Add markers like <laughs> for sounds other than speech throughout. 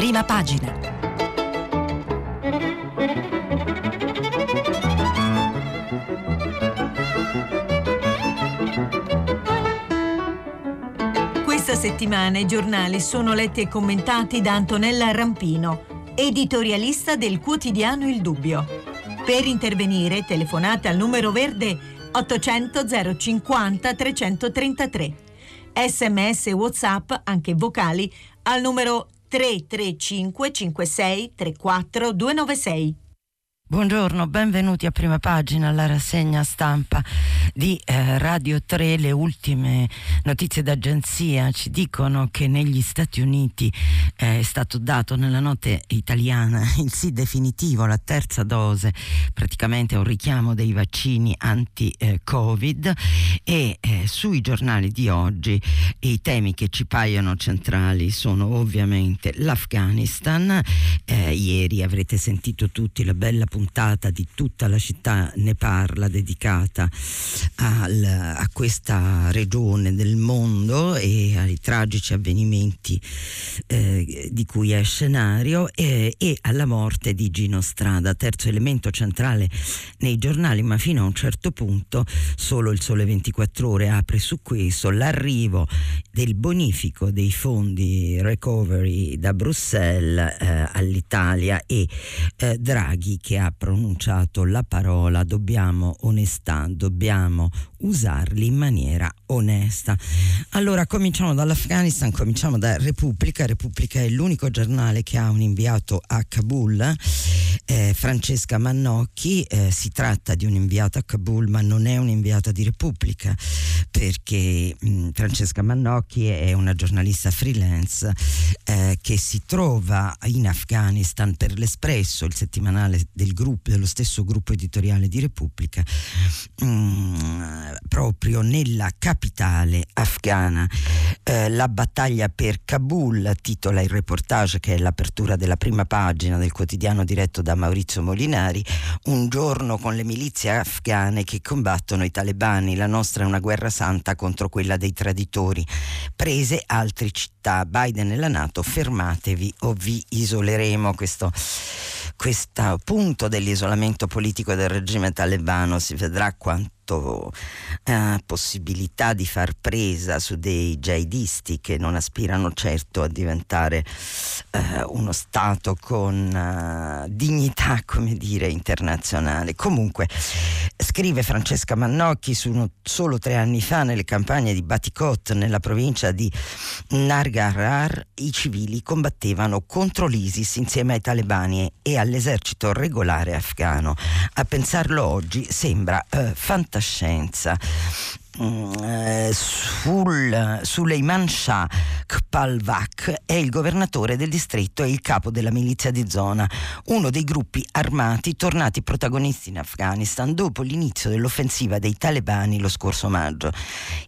prima pagina. Questa settimana i giornali sono letti e commentati da Antonella Rampino, editorialista del quotidiano Il Dubbio. Per intervenire telefonate al numero verde 800 050 333. Sms e WhatsApp, anche vocali, al numero 335 56 34 296. Buongiorno, benvenuti a prima pagina alla rassegna stampa di eh, Radio 3. Le ultime notizie d'agenzia ci dicono che negli Stati Uniti eh, è stato dato nella notte italiana <laughs> il sì definitivo, la terza dose, praticamente un richiamo dei vaccini anti-Covid e eh, sui giornali di oggi i temi che ci paiono centrali sono ovviamente l'Afghanistan. Eh, ieri avrete sentito tutti la bella puntata puntata di tutta la città ne parla dedicata al, a questa regione del mondo e ai tragici avvenimenti eh, di cui è scenario e, e, alla morte di Gino Strada, terzo elemento centrale nei giornali, ma fino a un certo punto solo il Sole 24 ore apre su questo l'arrivo del bonifico dei fondi recovery da Bruxelles eh, all'Italia e eh, Draghi che ha pronunciato la parola dobbiamo onestà, dobbiamo usarli in maniera onesta. Allora cominciamo dall'Afghanistan, cominciamo da Repubblica. Repubblica è l'unico giornale che ha un inviato a Kabul, eh, Francesca Mannocchi. Eh, si tratta di un inviato a Kabul, ma non è un'inviata di Repubblica, perché mh, mm, Francesca Mannocchi è una giornalista freelance eh, che si trova in Afghanistan per l'Espresso, il settimanale del gruppo, dello stesso gruppo editoriale di Repubblica. Mh, mm, proprio nella capitale afghana. Eh, la battaglia per Kabul, titola il reportage che è l'apertura della prima pagina del quotidiano diretto da Maurizio Molinari, un giorno con le milizie afghane che combattono i talebani, la nostra è una guerra santa contro quella dei traditori. Prese altre città, Biden e la Nato, fermatevi o vi isoleremo. Questo questo punto dell'isolamento politico del regime talebano si vedrà quanto avuto eh, possibilità di far presa su dei jihadisti che non aspirano certo a diventare eh, uno Stato con uh, dignità, come dire, internazionale. Comunque, scrive Francesca Mannocchi, su solo tre anni fa nelle campagne di Batikot nella provincia di Nargarar i civili combattevano contro l'ISIS insieme ai talebani e all'esercito regolare afghano. A pensarlo oggi sembra eh, fantastico fantascienza Mm, eh, sul, Suleiman Shah Kpalvak è il governatore del distretto e il capo della milizia di zona, uno dei gruppi armati tornati protagonisti in Afghanistan dopo l'inizio dell'offensiva dei talebani lo scorso maggio.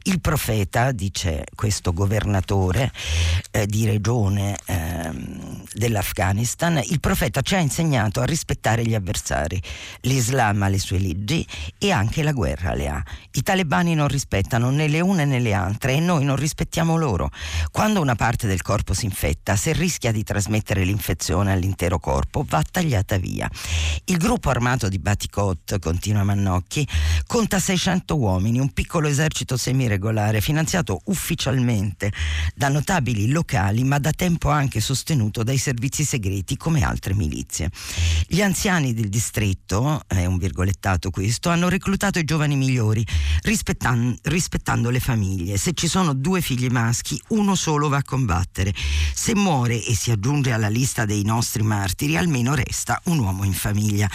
Il profeta, dice questo governatore eh, di regione eh, dell'Afghanistan, il profeta ci ha insegnato a rispettare gli avversari. L'Islam ha le sue leggi e anche la guerra le ha. I talebani non rispettano né le une né le altre e noi non rispettiamo loro. Quando una parte del corpo si infetta, se rischia di trasmettere l'infezione all'intero corpo, va tagliata via. Il gruppo armato di Baticot, continua Mannocchi, conta 600 uomini, un piccolo esercito semiregolare finanziato ufficialmente da notabili locali, ma da tempo anche sostenuto dai servizi segreti come altre milizie. Gli anziani del distretto, è un virgolettato questo, hanno reclutato i giovani migliori, rispettando rispettando le famiglie. Se ci sono due figli maschi, uno solo va a combattere. Se muore e si aggiunge alla lista dei nostri martiri, almeno resta un uomo in famiglia.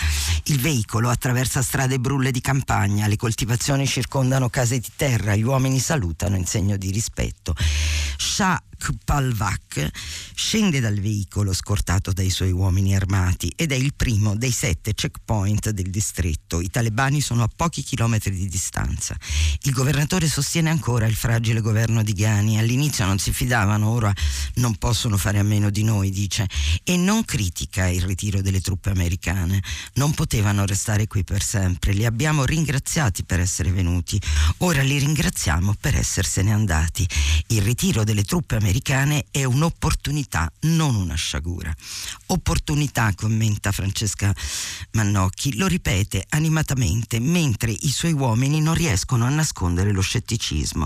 Il veicolo attraversa strade brulle di campagna, le coltivazioni circondano case di terra, gli uomini salutano in segno di rispetto. Shah Kpalvak scende dal veicolo scortato dai suoi uomini armati ed è il primo dei sette checkpoint del distretto. I talebani sono a pochi chilometri di distanza. Il governatore sostiene ancora il fragile governo di Ghani. All'inizio non si fidavano, ora non possono fare a meno di noi, dice, e non critica il ritiro delle truppe americane. Non potevano restare qui per sempre. Li abbiamo ringraziati per essere venuti. Ora li ringraziamo per essersene andati. Il ritiro delle truppe americane americane è un'opportunità, non una sciagura. Opportunità, commenta Francesca Mannocchi, lo ripete animatamente mentre i suoi uomini non riescono a nascondere lo scetticismo.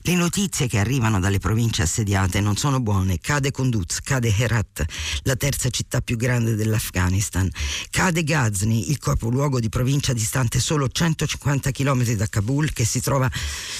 Le notizie che arrivano dalle province assediate non sono buone. Cade Kunduz, cade Herat, la terza città più grande dell'Afghanistan. Cade Ghazni, il capoluogo di provincia distante solo 150 km da Kabul, che si trova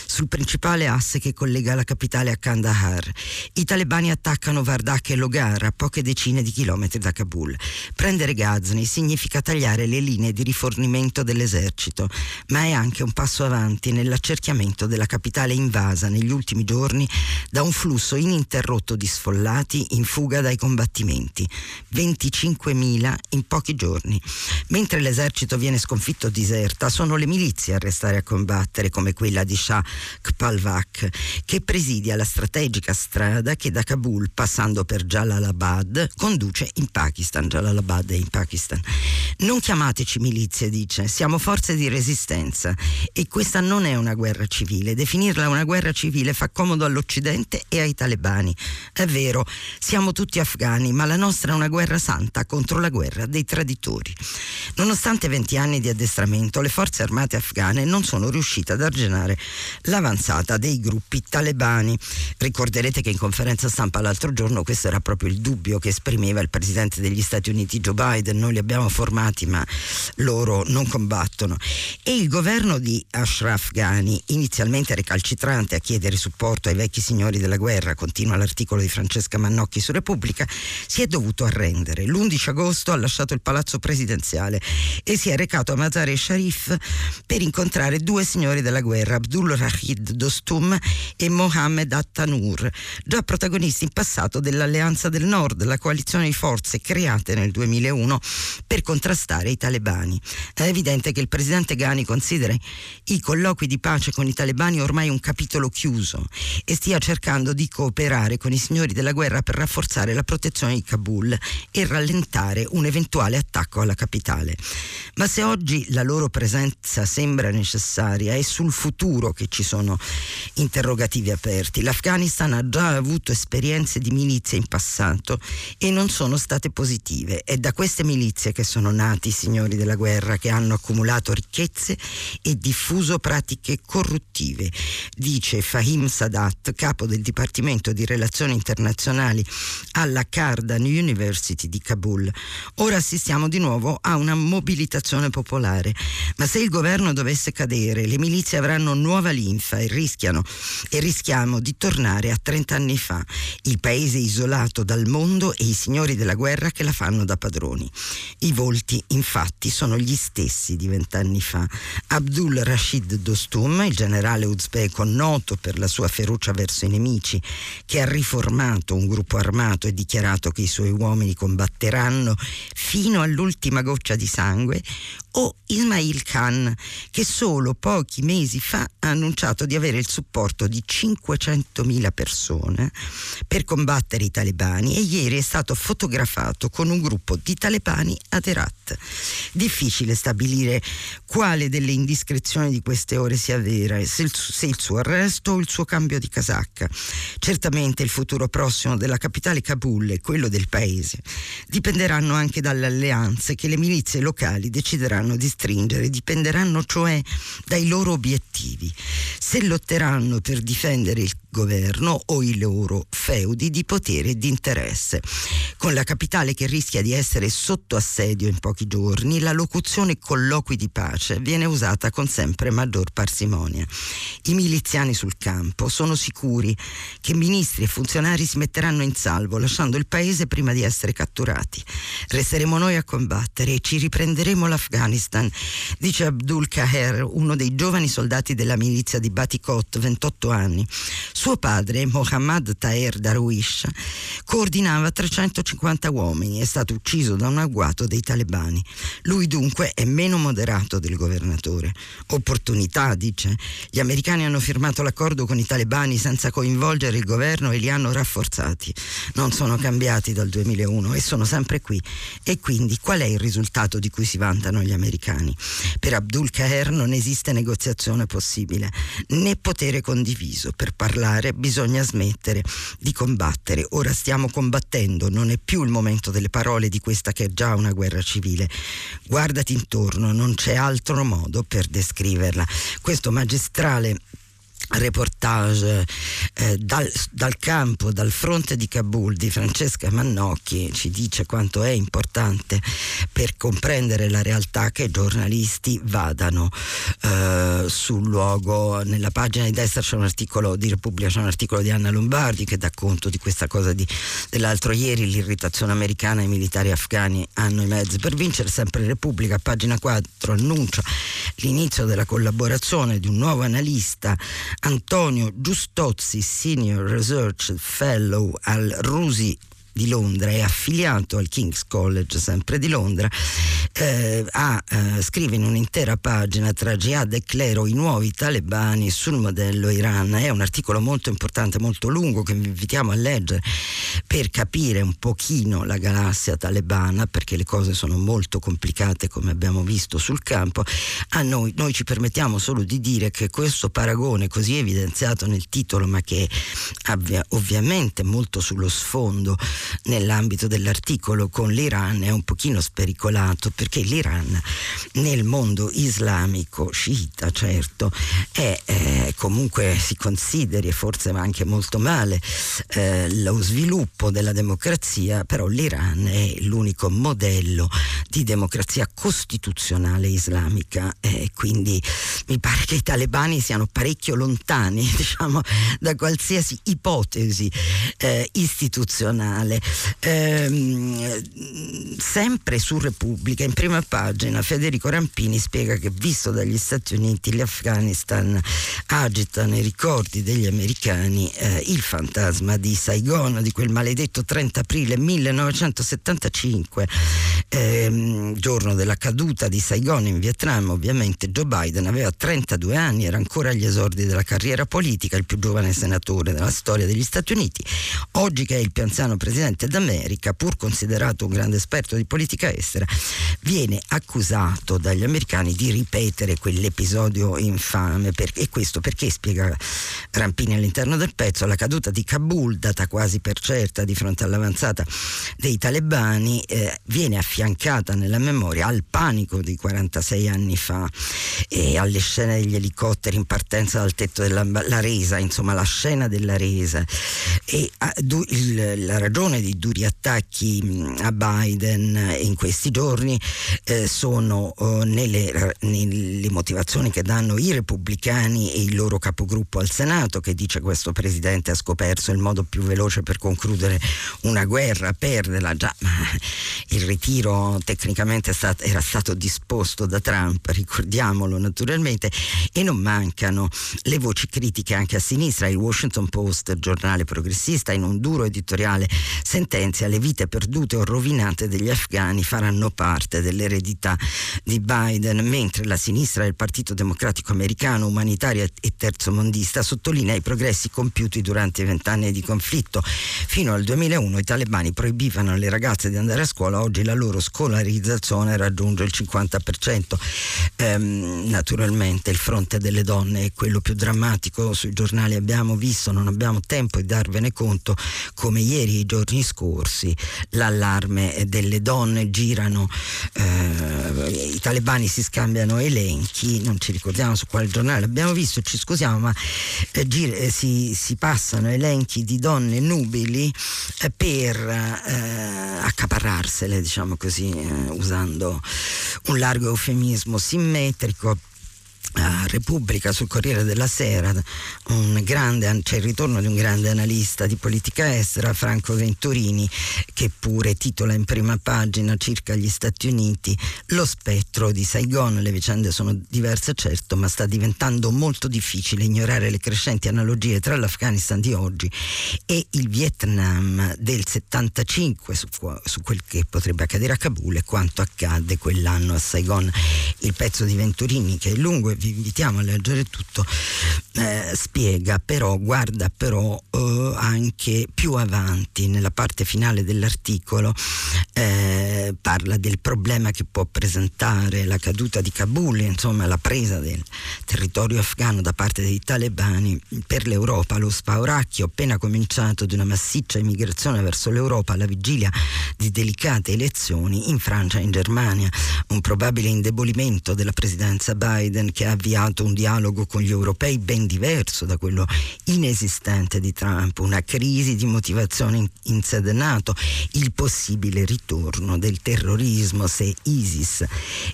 sul principale asse che collega la capitale a Kandahar. I talebani attaccano Vardak e Logar a poche decine di chilometri da Kabul. Prendere Ghazni significa tagliare le linee di rifornimento dell'esercito, ma è anche un passo avanti nell'accerchiamento della capitale invasa negli ultimi giorni da un flusso ininterrotto di sfollati in fuga dai combattimenti. 25.000 in pochi giorni. Mentre l'esercito viene sconfitto o diserta, sono le milizie a restare a combattere, come quella di Shah Kpalvak, che presidia la strategica strada che da Kabul, passando per Jalalabad, conduce in Pakistan. Jalalabad è in Pakistan. Non chiamateci milizie, dice, siamo forze di resistenza e questa non è una guerra civile. Definirla una guerra civile fa comodo all'Occidente e ai talebani. È vero, siamo tutti afghani, ma la nostra è una guerra santa contro la guerra dei traditori. Nonostante 20 anni di addestramento, le forze armate afghane non sono riuscite ad arginare l'avanzata dei gruppi talebani. Ricorderete che in conferenza stampa l'altro giorno questo era proprio il dubbio che esprimeva il presidente degli Stati Uniti Joe Biden. Noi li abbiamo formati, ma loro non combattono. E il governo di Ashraf Ghani, inizialmente recalcitrante a chiedere supporto ai vecchi signori della guerra, continua l'articolo di Francesca Mannocchi su Repubblica, si è dovuto arrendere. L'11 agosto ha lasciato il palazzo presidenziale e si è recato a Mazar e Sharif per incontrare due signori della guerra, Abdul Rashid Dostum e Mohammed Attanur, già protagonisti in passato dell'Alleanza del Nord, la coalizione di forze create nel 2001 per contrastare i talebani. È evidente che il presidente Ghani considera i colloqui di pace con i talebani ormai un capitolo chiuso e stia cercando di cooperare con i signori della guerra per rafforzare la protezione di Kabul e rallentare un eventuale attacco alla capitale. Ma se oggi la loro presenza sembra necessaria, è sul futuro che ci sono interrogativi aperti. L'Afghanistan ha già avuto esperienze di milizie in passato e non sono state positive. È da queste milizie che sono nati i signori della guerra che hanno accumulato ricchezze e diffuso pratiche corruttive, dice Fahim Sadat, capo del Dipartimento di Relazioni Internazionali alla Kardan University di Kabul. Ora assistiamo di nuovo a una mobilitazione popolare, ma se il governo dovesse cadere, le milizie avranno nuova linfa e rischiano e rischiamo di tornare a 30 anni fa, il paese isolato dal mondo e i signori della guerra che la fanno da padroni. I volti infatti sono gli stessi di vent'anni fa. Abdul Rashid Dostum, il generale uzbeko noto per la sua ferocia verso i nemici, che ha riformato un gruppo armato e dichiarato che i suoi uomini combatteranno fino all'ultima goccia di sangue, o Ismail Khan, che solo pochi mesi fa ha annunciato di avere il supporto di 500.000 persone per combattere i talebani e ieri è stato fotografato con un gruppo di talebani ad Herat. Difficile stabilire quale delle indiscrezioni di queste ore sia vera, se il, se il suo arresto o il suo cambio di casacca. Certamente il futuro prossimo della capitale Kabul e quello del paese dipenderanno anche dalle alleanze che le milizie locali decideranno decideranno di stringere dipenderanno cioè dai loro obiettivi. Se lotteranno per difendere il governo o i loro feudi di potere e di interesse. Con la capitale che rischia di essere sotto assedio in pochi giorni, la locuzione colloqui di pace viene usata con sempre maggior parsimonia. I miliziani sul campo sono sicuri che ministri e funzionari si metteranno in salvo lasciando il paese prima di essere catturati. Resteremo noi a combattere e ci riprenderemo l'Afghanistan, dice Abdul Kaher, uno dei giovani soldati della milizia di Batikot, 28 anni. Suo padre, Mohammad Taher Darwish, coordinava 350 uomini, è stato ucciso da un agguato dei talebani. Lui dunque è meno moderato del governatore. Opportunità, dice. Gli americani hanno firmato l'accordo con i talebani senza coinvolgere il governo e li hanno rafforzati. Non sono cambiati dal 2001 e sono sempre qui. E quindi qual è il risultato di cui si vantano gli americani? Per Abdul Kaher non esiste negoziazione possibile, né potere condiviso per parlare parlare, bisogna smettere di combattere. Ora stiamo combattendo, non è più il momento delle parole di questa che è già una guerra civile. Guardati intorno, non c'è altro modo per descriverla. Questo magistrale reportage eh, dal, dal, campo, dal fronte di Kabul di Francesca Mannocchi ci dice quanto è importante per comprendere la realtà che i giornalisti vadano eh, sul luogo. Nella pagina di destra c'è un articolo di Repubblica, c'è un articolo di Anna Lombardi che dà conto di questa cosa di, dell'altro ieri, l'irritazione americana, i militari afghani hanno i mezzi per vincere, sempre Repubblica, pagina 4, annuncia l'inizio della collaborazione di un nuovo analista Antonio Giustozzi, Senior Research Fellow al Rusi di Londra, è affiliato al King's College sempre di Londra, eh, ha, eh, scrive in un'intera pagina tra Jihad e Clero i nuovi talebani sul modello Iran. È un articolo molto importante, molto lungo che vi invitiamo a leggere per capire un pochino la galassia talebana, perché le cose sono molto complicate come abbiamo visto sul campo. A noi, noi ci permettiamo solo di dire che questo paragone così evidenziato nel titolo, ma che è ovviamente molto sullo sfondo nell'ambito dell'articolo con l'Iran è un pochino spericolato perché l'Iran nel mondo islamico sciita certo è eh, comunque si consideri e forse va anche molto male eh, lo sviluppo della democrazia però l'Iran è l'unico modello di democrazia costituzionale islamica e quindi mi pare che i talebani siano parecchio lontani <laughs> diciamo da qualsiasi ipotesi eh, Ehm, sempre su Repubblica, in prima pagina, Federico Rampini spiega che visto dagli Stati Uniti l'Afghanistan agita nei ricordi degli americani eh, il fantasma di Saigon, di quel maledetto 30 aprile 1975, ehm, giorno della caduta di Saigon in Vietnam. Ovviamente Joe Biden aveva 32 anni, era ancora agli esordi della carriera politica, il più giovane senatore della storia degli Stati Uniti. Oggi che è il più anziano presidente d'America, pur considerato un grande esperto di politica estera, viene accusato dagli americani di ripetere quell'episodio infame. Per, e questo perché, spiega Rampini all'interno del pezzo, la caduta di Kabul, data quasi per certa di fronte all'avanzata dei talebani, eh, viene affiancata nella memoria al panico di 46 anni fa e alle scene degli elicotteri in partenza dal tetto della resa, insomma la scena della resa. E a, du, il, la ragione di duri attacchi a Biden in questi giorni eh, sono eh, nelle, nelle, motivazioni che danno i repubblicani e il loro capogruppo al Senato che dice questo presidente ha scoperto il modo più veloce per concludere una guerra, perderla già, ma il ritiro tecnicamente stat- era stato disposto da Trump, ricordiamolo naturalmente, e non mancano le voci critiche anche a sinistra. Il Washington Post, giornale progressista, in un duro editoriale sentenzia le vite perdute o rovinate degli afghani faranno parte dell'eredità di Biden, mentre la sinistra del Partito Democratico Americano, umanitaria e terzomondista, sottolinea i progressi compiuti durante i vent'anni di conflitto. Fino al 2001 i talebani proibivano alle ragazze di andare a scuola, oggi la loro scolarizzazione raggiunge il 50%. Ehm, naturalmente il fronte delle donne è quello più drammatico, sui giornali abbiamo visto, non abbiamo tempo di darvene conto, come ieri giorni scorsi l'allarme delle donne girano, eh, i talebani si scambiano elenchi, non ci ricordiamo su quale giornale l'abbiamo visto, ci scusiamo, ma eh, gir- eh, si, si, passano elenchi di donne nubili eh, per eh, accaparrarsele, diciamo così, eh, usando un largo eufemismo simmetrico Repubblica sul Corriere della Sera grande, c'è il ritorno di un grande analista di politica estera, Franco Venturini, che pure titola in prima pagina circa gli Stati Uniti lo spettro di Saigon. Le vicende sono diverse certo, ma sta diventando molto difficile ignorare le crescenti analogie tra l'Afghanistan di oggi e il Vietnam del 75 su, su quel che potrebbe accadere a Kabul e quanto accadde quell'anno a Saigon. Il pezzo di Venturini che è lungo e vi vi invitiamo a leggere tutto, eh, spiega però, guarda però eh, anche più avanti nella parte finale dell'articolo, eh, parla del problema che può presentare la caduta di Kabul, insomma la presa del territorio afghano da parte dei talebani per l'Europa, lo spauracchio appena cominciato di una massiccia immigrazione verso l'Europa alla vigilia di delicate elezioni in Francia e in Germania, un probabile indebolimento della presidenza Biden che ha avviato un dialogo con gli europei ben diverso da quello inesistente di Trump, una crisi di motivazione in, sede NATO, il possibile ritorno del terrorismo se ISIS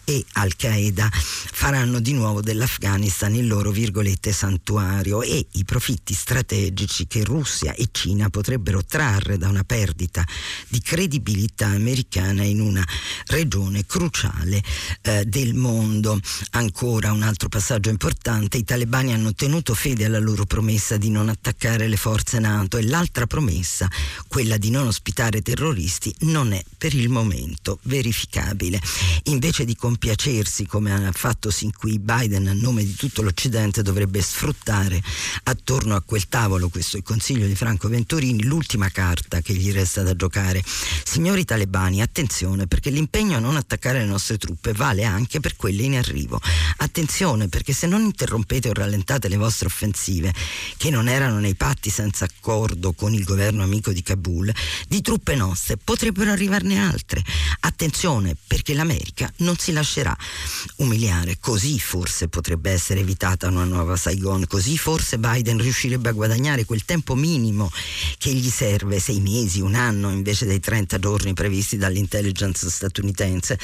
e Al-Qaeda faranno di nuovo dell'Afghanistan il loro virgolette santuario e i profitti strategici che Russia e Cina potrebbero trarre da una perdita di credibilità americana in una regione cruciale eh, del mondo. Ancora un altro passaggio importante, i talebani hanno tenuto fede alla loro promessa di non attaccare le forze NATO e l'altra promessa, quella di non ospitare terroristi, non è per il momento verificabile. Invece di compiacersi come ha fatto sin qui Biden a nome di tutto l'Occidente dovrebbe sfruttare attorno a quel tavolo, questo è il consiglio di Franco Venturini, l'ultima carta che gli resta da giocare. Signori talebani, attenzione perché l'impegno a non attaccare le nostre truppe vale anche per quelle in arrivo. Attenzione perché se non interrompete o rallentate le vostre offensive, che non erano nei patti senza accordo con il governo amico di Kabul, di truppe nostre potrebbero arrivarne altre. Attenzione perché l'America non si lascerà umiliare, così forse potrebbe essere evitata una nuova Saigon, così forse Biden riuscirebbe a guadagnare quel tempo minimo che gli serve, sei mesi, un anno invece dei 30 giorni previsti dall'intelligence statunitense,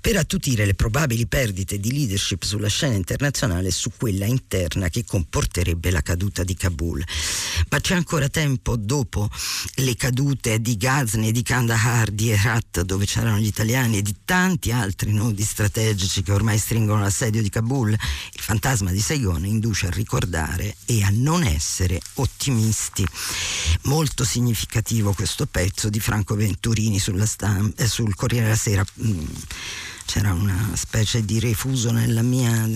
per attutire le probabili perdite di leadership sulla scena internazionale e su quella interna che comporterebbe la caduta di Kabul. Ma c'è ancora tempo dopo le cadute di Ghazni, di Kandahar, di Herat, dove c'erano gli italiani e di tanti altri nodi strategici che ormai stringono l'assedio di Kabul, il fantasma di Saigon induce a ricordare e a non essere ottimisti. Molto significativo questo pezzo di Franco Venturini stampa, eh, sul Corriere della Sera. Mm, c'era una specie di refuso nella mia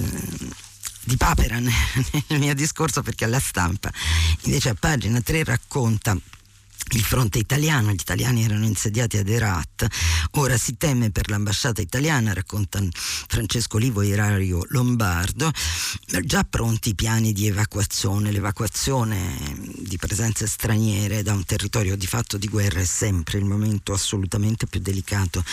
di papera <laughs> nel mio discorso perché alla stampa invece a pagina 3 racconta il fronte italiano, gli italiani erano insediati ad Herat, ora si teme per l'ambasciata italiana, racconta Francesco Livo Irario Lombardo, già pronti i piani di evacuazione, l'evacuazione di presenze straniere da un territorio di fatto di guerra è sempre il momento assolutamente più delicato.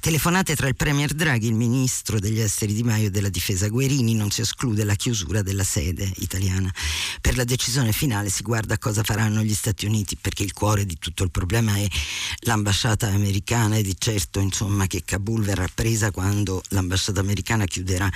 Telefonate tra il Premier Draghi, il Ministro degli Esteri Di Maio e della Difesa Guerini, non si esclude la chiusura della sede italiana. Per la decisione finale si guarda cosa faranno gli Stati Uniti perché il cuore di tutto il problema è l'ambasciata americana e di certo insomma che Kabul verrà presa quando l'ambasciata americana chiuderà.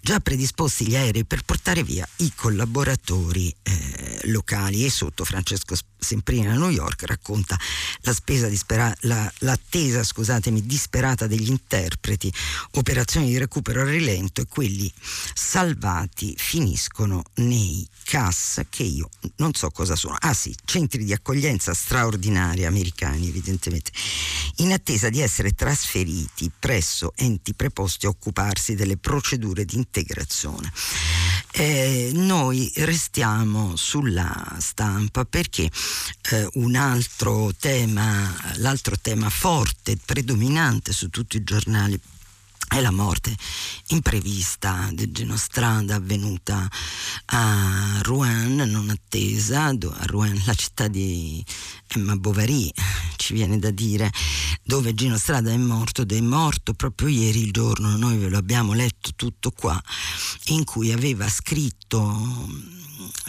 Già predisposti gli aerei per portare via i collaboratori eh, locali. E sotto Francesco Semprina a New York racconta la dispera- la, l'attesa scusatemi, disperata degli interpreti, operazioni di recupero a rilento e quelli salvati finiscono nei CAS che io non so cosa sono. Ah sì, centri di accoglienza straordinari americani evidentemente, in attesa di essere trasferiti presso enti preposti a occuparsi delle procedure di integrazione. Eh, noi restiamo sulla stampa perché eh, un altro tema, l'altro tema forte, predominante su tutti i giornali è la morte imprevista di Gino Strada avvenuta a Rouen, non attesa, a Rouen, la città di Emma Bovary, ci viene da dire, dove Gino Strada è morto ed è morto proprio ieri il giorno, noi ve lo abbiamo letto tutto qua, in cui aveva scritto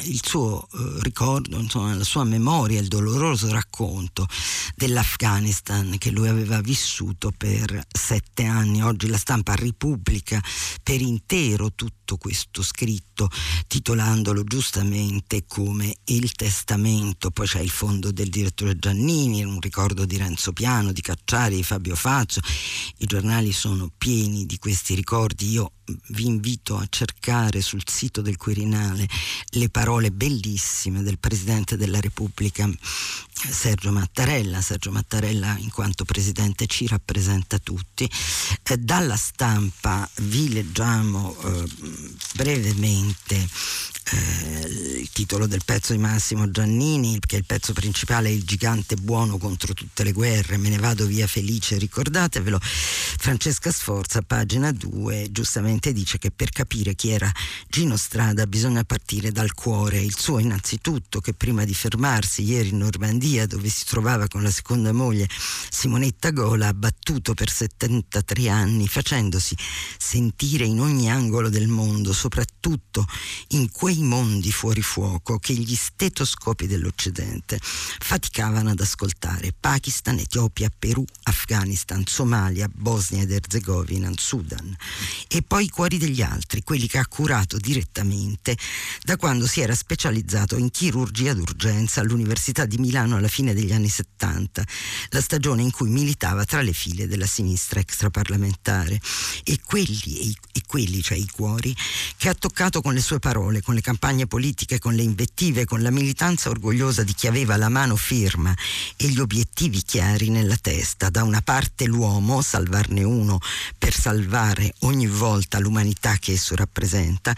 il suo eh, ricordo, insomma, la sua memoria, il doloroso racconto dell'Afghanistan che lui aveva vissuto per sette anni. Oggi la stampa ripubblica per intero tutto questo scritto, titolandolo giustamente come Il testamento. Poi c'è il fondo del direttore Giannini, un ricordo di Renzo Piano, di Cacciari, di Fabio Faccio. I giornali sono pieni di questi ricordi. Io vi invito a cercare sul sito del Quirinale le parole bellissime del Presidente della Repubblica Sergio Mattarella. Sergio Mattarella in quanto Presidente ci rappresenta tutti. Eh, dalla stampa vi leggiamo eh, brevemente eh, il titolo del pezzo di Massimo Giannini, che è il pezzo principale, Il gigante buono contro tutte le guerre, me ne vado via felice, ricordatevelo. Francesca Sforza, pagina 2, giustamente dice che per capire chi era Gino Strada bisogna partire dal cuore, il suo innanzitutto, che prima di fermarsi ieri in Normandia, dove si trovava con la seconda moglie Simonetta Gola, ha battuto per 73 anni, facendosi sentire in ogni angolo del mondo, soprattutto in quei quei mondi fuori fuoco che gli stetoscopi dell'Occidente faticavano ad ascoltare. Pakistan, Etiopia, Perù, Afghanistan, Somalia, Bosnia ed Erzegovina, Sudan. E poi i cuori degli altri, quelli che ha curato direttamente da quando si era specializzato in chirurgia d'urgenza all'Università di Milano alla fine degli anni 70, la stagione in cui militava tra le file della sinistra extraparlamentare. E quelli, e, quelli, cioè i cuori, che ha toccato con le sue parole, con le campagne politiche, con le invettive, con la militanza orgogliosa di chi aveva la mano ferma e gli obiettivi chiari nella testa. Da una parte l'uomo, salvarne uno per salvare ogni volta l'umanità che esso rappresenta,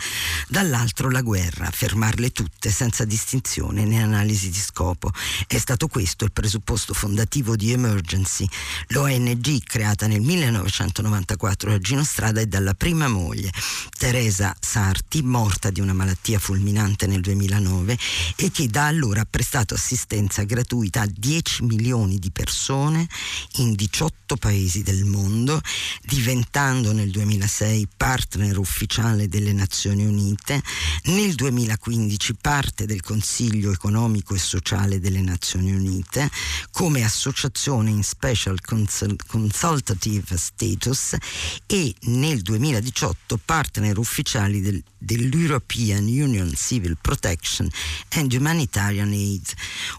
dall'altro la guerra, fermarle tutte senza distinzione né analisi di scopo. È stato questo il presupposto fondativo di Emergency, l'ONG creata nel 1994 da Gino Strada e dalla prima moglie, Teresa Sarti, morta di una malattia fulminante nel 2009 e che da allora ha prestato assistenza gratuita a 10 milioni di persone in 18 paesi del mondo, diventando nel 2006 partner ufficiale delle Nazioni Unite, nel 2015 parte del Consiglio economico e sociale delle Nazioni Unite, come associazione in Special Consultative Status e nel 2018 partner ufficiali del, dell'European Union Union Civil Protection and Humanitarian Aid,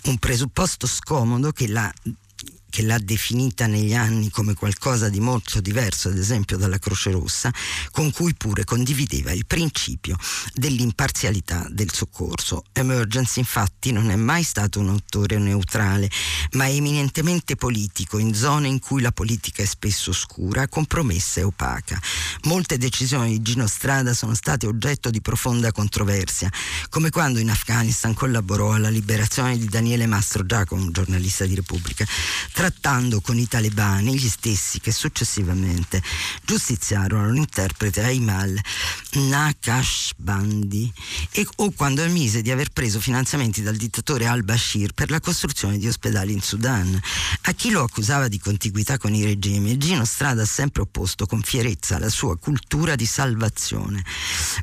un presupposto scomodo che la che l'ha definita negli anni come qualcosa di molto diverso, ad esempio dalla Croce Rossa, con cui pure condivideva il principio dell'imparzialità del soccorso. Emergency infatti non è mai stato un autore neutrale, ma eminentemente politico in zone in cui la politica è spesso oscura, compromessa e opaca. Molte decisioni di Gino Strada sono state oggetto di profonda controversia, come quando in Afghanistan collaborò alla liberazione di Daniele Mastro Giacomo, giornalista di Repubblica trattando con i talebani, gli stessi che successivamente giustiziarono l'interprete Aymal Nakashbandi e, o quando ammise di aver preso finanziamenti dal dittatore al-Bashir per la costruzione di ospedali in Sudan. A chi lo accusava di contiguità con i regimi, Gino Strada ha sempre opposto con fierezza la sua cultura di salvazione.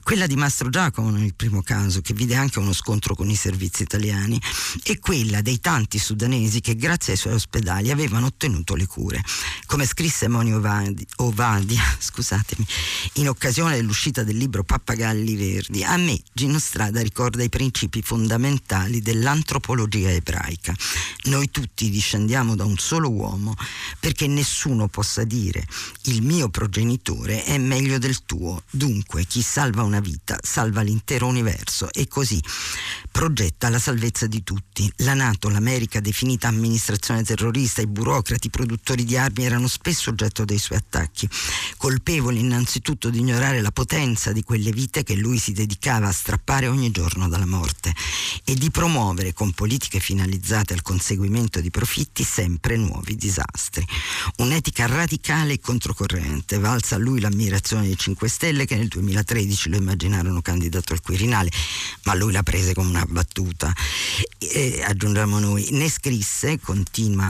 Quella di Mastro Giacomo nel primo caso, che vide anche uno scontro con i servizi italiani, e quella dei tanti sudanesi che grazie ai suoi ospedali Italia avevano ottenuto le cure. Come scrisse Moni Ovadi, Ovadia <laughs> in occasione dell'uscita del libro Pappagalli Verdi, a me Gino Strada ricorda i principi fondamentali dell'antropologia ebraica. Noi tutti discendiamo da un solo uomo perché nessuno possa dire il mio progenitore è meglio del tuo. Dunque chi salva una vita salva l'intero universo e così progetta la salvezza di tutti. La Nato, l'America definita amministrazione terrorista, i burocrati, produttori di armi erano spesso oggetto dei suoi attacchi, colpevoli innanzitutto di ignorare la potenza di quelle vite che lui si dedicava a strappare ogni giorno dalla morte e di promuovere con politiche finalizzate al conseguimento di profitti sempre nuovi disastri. Un'etica radicale e controcorrente, valsa a lui l'ammirazione dei 5 Stelle che nel 2013 lo immaginarono candidato al Quirinale, ma lui l'ha prese come una battuta. E, aggiungiamo noi, ne scrisse, continua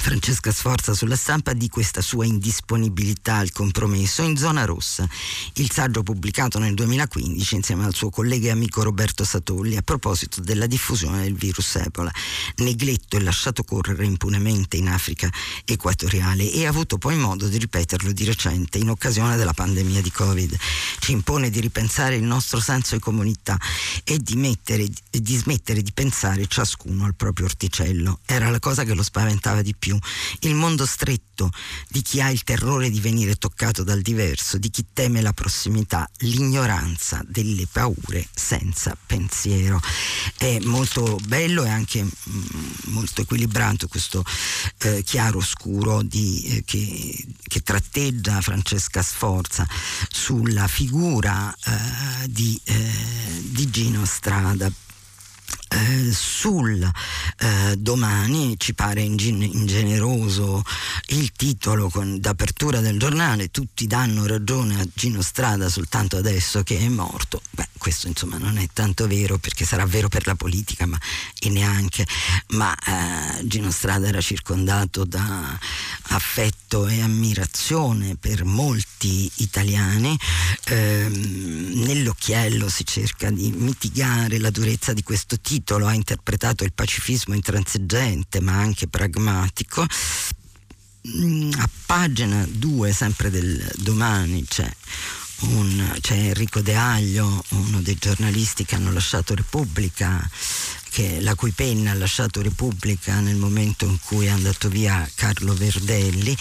Francesca Sforza sulla stampa di questa sua indisponibilità al compromesso in zona rossa. Il saggio pubblicato nel 2015 insieme al suo collega e amico Roberto Satolli a proposito della diffusione del virus Ebola. Negletto e lasciato correre impunemente in Africa equatoriale e ha avuto poi modo di ripeterlo di recente in occasione della pandemia di Covid. Ci impone di ripensare il nostro senso di comunità e di, mettere, di smettere di pensare ciascuno al proprio orticello. Era la cosa che lo spaventava di di più, il mondo stretto di chi ha il terrore di venire toccato dal diverso, di chi teme la prossimità, l'ignoranza delle paure senza pensiero. È molto bello e anche mm, molto equilibrato questo eh, chiaro scuro di, eh, che, che, tratteggia Francesca Sforza sulla figura eh, di, eh, di Gino Strada eh, sul eh, domani ci pare ingeneroso il titolo con, d'apertura del giornale tutti danno ragione a Gino Strada soltanto adesso che è morto beh questo insomma non è tanto vero perché sarà vero per la politica ma e neanche ma eh, Gino Strada era circondato da affetto e ammirazione per molti italiani. Ehm, nell'occhiello si cerca di mitigare la durezza di questo titolo titolo ha interpretato il pacifismo intransigente ma anche pragmatico. Mm, a pagina 2, sempre del domani, c'è, un, c'è Enrico De Aglio, uno dei giornalisti che hanno lasciato Repubblica, che, la cui penna ha lasciato Repubblica nel momento in cui è andato via Carlo Verdelli,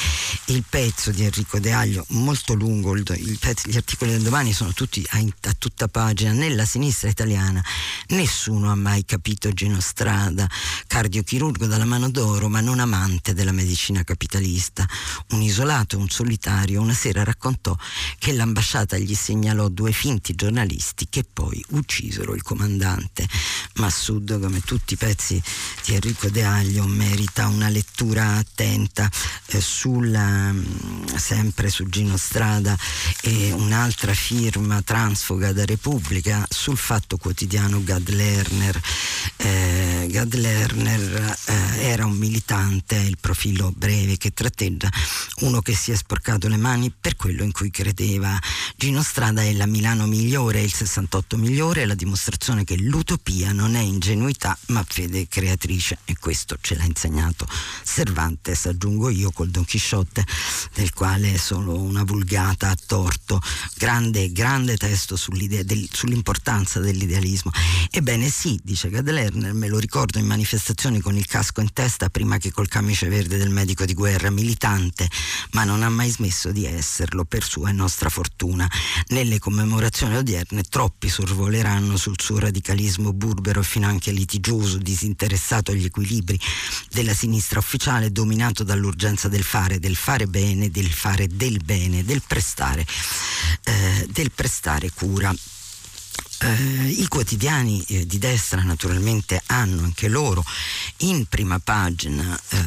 il pezzo di Enrico De Aglio, molto lungo, pezzo, gli articoli del domani sono tutti a, a, tutta pagina, nella sinistra italiana. Nessuno ha mai capito Gino Strada, cardiochirurgo dalla mano d'oro ma non amante della medicina capitalista, un isolato, un solitario, una sera raccontò che l'ambasciata gli segnalò due finti giornalisti che poi uccisero il comandante Massoud come tutti i pezzi di Enrico De Aglio, merita una lettura attenta eh, sulla, mm, sempre su Gino Strada e un'altra firma transfoga da Repubblica sul fatto quotidiano Gad Lerner. Eh, Gad Lerner eh, era un militante, il profilo breve che tratteggia uno che si è sporcato le mani per quello in cui credeva. Gino Strada è la Milano migliore, il 68 migliore, è la dimostrazione che l'utopia non è ingenuità ingenuità ma fede creatrice e questo ce l'ha insegnato Cervantes, aggiungo io col Don Chisciotte del quale è solo una vulgata a torto, grande, grande testo del, sull'importanza dell'idealismo. Ebbene sì, dice Gadlerner, me lo ricordo in manifestazioni con il casco in testa prima che col camice verde del medico di guerra, militante, ma non ha mai smesso di esserlo per sua e nostra fortuna. Nelle commemorazioni odierne troppi sorvoleranno sul suo radicalismo burbero e finanche litigioso, disinteressato agli equilibri della sinistra ufficiale, dominato dall'urgenza del fare, del fare bene, del fare del bene, del prestare, eh, del prestare cura. Eh, I quotidiani eh, di destra naturalmente hanno anche loro in prima pagina, eh,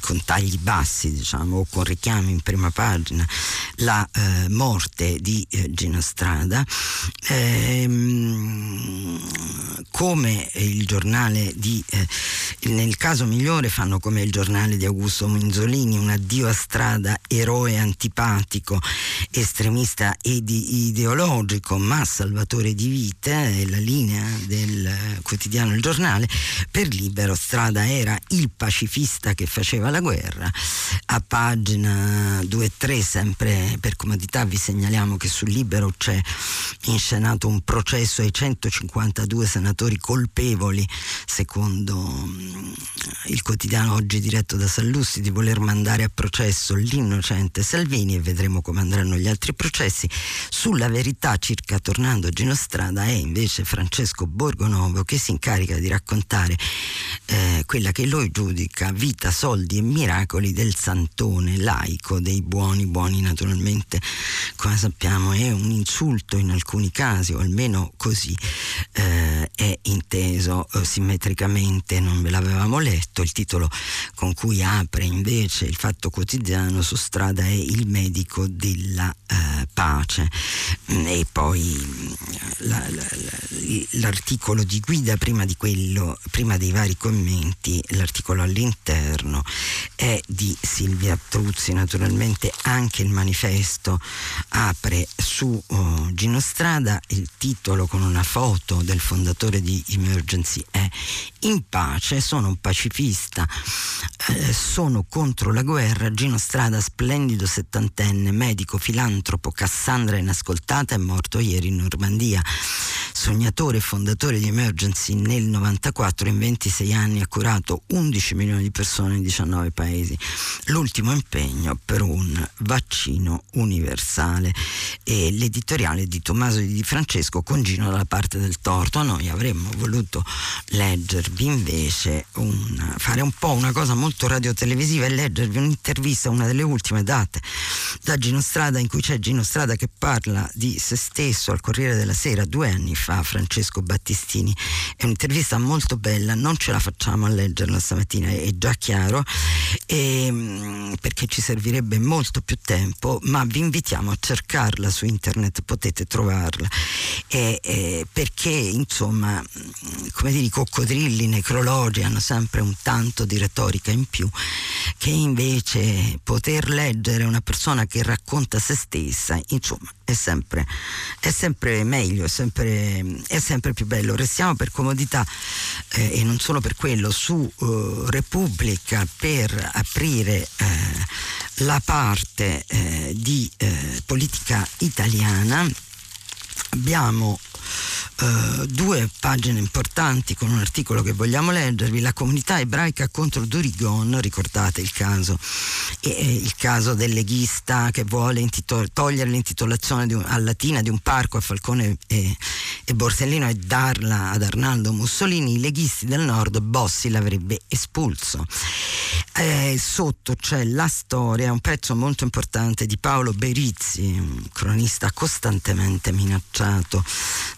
con tagli bassi diciamo, o con richiami in prima pagina, la eh, morte di eh, Gino Strada, ehm, come il giornale di, eh, nel caso migliore fanno come il giornale di Augusto Minzolini, un addio a Strada, eroe antipatico, estremista ed ideologico, ma salvatore di vita, è la linea del quotidiano Il Giornale, per Libero Strada era il pacifista che faceva la guerra. A pagina 2 e 3, sempre per comodità, vi segnaliamo che sul Libero c'è inscenato un processo ai 152 senatori colpevoli, secondo mm, il quotidiano oggi diretto da Sallussi, di voler mandare a processo l'innocente Salvini e vedremo come andranno gli altri processi. Sulla verità circa tornare Fernando Ginostrada è invece Francesco Borgonovo che si incarica di raccontare eh, quella che lui giudica vita, soldi e miracoli del santone laico, dei buoni, buoni naturalmente, come sappiamo è un insulto in alcuni casi, o almeno così eh, è inteso eh, simmetricamente, non ve l'avevamo letto, il titolo con cui apre invece il fatto quotidiano su strada è il medico della eh, pace. E poi la, la, l'articolo di guida prima di quello, prima dei vari commenti, l'articolo all'interno è di Silvia Truzzi, naturalmente anche il manifesto apre su oh, Gino Strada, il titolo con una foto del fondatore di Emergency è In pace, sono un pacifista, eh, sono contro la guerra, Gino Strada, splendido settantenne, medico, filantropo, Cassandra inascoltata, è morto ieri in Normandia. sognatore e fondatore di Emergency nel 94, in 26 anni ha curato 11 milioni di persone in 19 paesi. L'ultimo impegno per un vaccino universale. E l'editoriale di Tommaso Di Francesco con Gino dalla parte del torto. Noi avremmo voluto leggervi invece un, fare un po' una cosa molto radiotelevisiva e leggervi un'intervista, una delle ultime date da Gino Strada in cui c'è Gino Strada che parla di se stesso al Corriere della Sera due anni fa, Francesco Battistini. È un'intervista molto bella, non ce la facciamo a leggerla stamattina, è già chiaro, e, ehm, perché ci servirebbe molto più tempo, ma vi invitiamo a cercarla su internet, potete trovarla, e, e perché insomma, come dire, i coccodrilli necrologi hanno sempre un tanto di retorica in più, che invece poter leggere una persona che racconta se stessa, insomma, è sempre, è sempre meglio, è sempre, è sempre, più bello. Restiamo per comodità eh, e non solo per quello su uh, Repubblica per aprire eh, la parte eh, di eh, politica italiana. Abbiamo Uh, due pagine importanti con un articolo che vogliamo leggervi, la comunità ebraica contro Durigon, ricordate il caso, e, e il caso del leghista che vuole intitol- togliere l'intitolazione un, a latina di un parco a Falcone e, e, Borsellino e darla ad Arnaldo Mussolini, i leghisti del nord Bossi l'avrebbe espulso. Eh, sotto c'è la storia, un pezzo molto importante di Paolo Berizzi, un cronista costantemente minacciato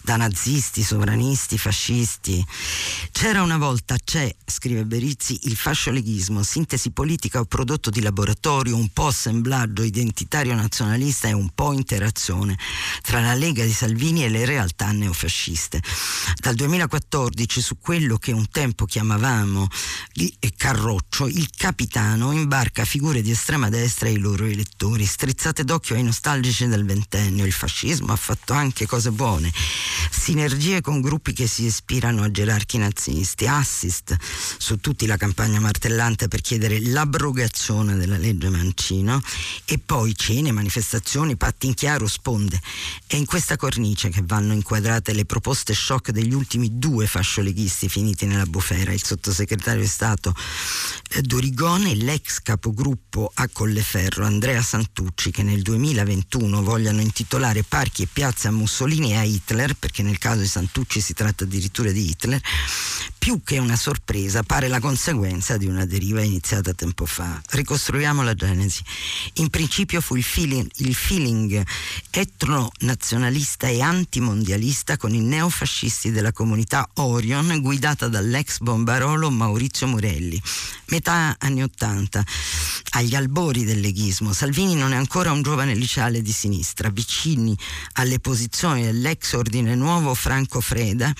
da nazisti, sovranisti, fascisti. C'era una volta, c'è, scrive Berizzi, il fascioleghismo, sintesi politica o prodotto di laboratorio, un po' assemblaggio identitario nazionalista e un po' interazione tra la Lega di Salvini e le realtà neofasciste. Dal 2014 su quello che un tempo chiamavamo Carroccio, il capitano imbarca figure di estrema destra e i loro elettori, strizzate d'occhio ai nostalgici del ventennio. Il fascismo ha fatto anche cose buone sinergie con gruppi che si ispirano a gerarchi nazisti, assist su tutti la campagna martellante per chiedere l'abrogazione della legge Mancino e poi cene, manifestazioni, patti in chiaro, sponde. È in questa cornice che vanno inquadrate le proposte shock degli ultimi due fascioleghisti finiti nella bufera, il sottosegretario di Stato eh, Dorigone e l'ex capogruppo a Colleferro Andrea Santucci che nel 2021 vogliono intitolare parchi e piazze a Mussolini e a Hitler perché nel caso di Santucci si tratta addirittura di Hitler, più che una sorpresa pare la conseguenza di una deriva iniziata tempo fa. Ricostruiamo la genesi. In principio fu il feeling, il feeling etnonazionalista e antimondialista con i neofascisti della comunità Orion guidata dall'ex bombarolo Maurizio Murelli. Metà anni Ottanta, agli albori del leghismo, Salvini non è ancora un giovane liceale di sinistra, vicini alle posizioni dell'ex ordine nuovo Franco Freda,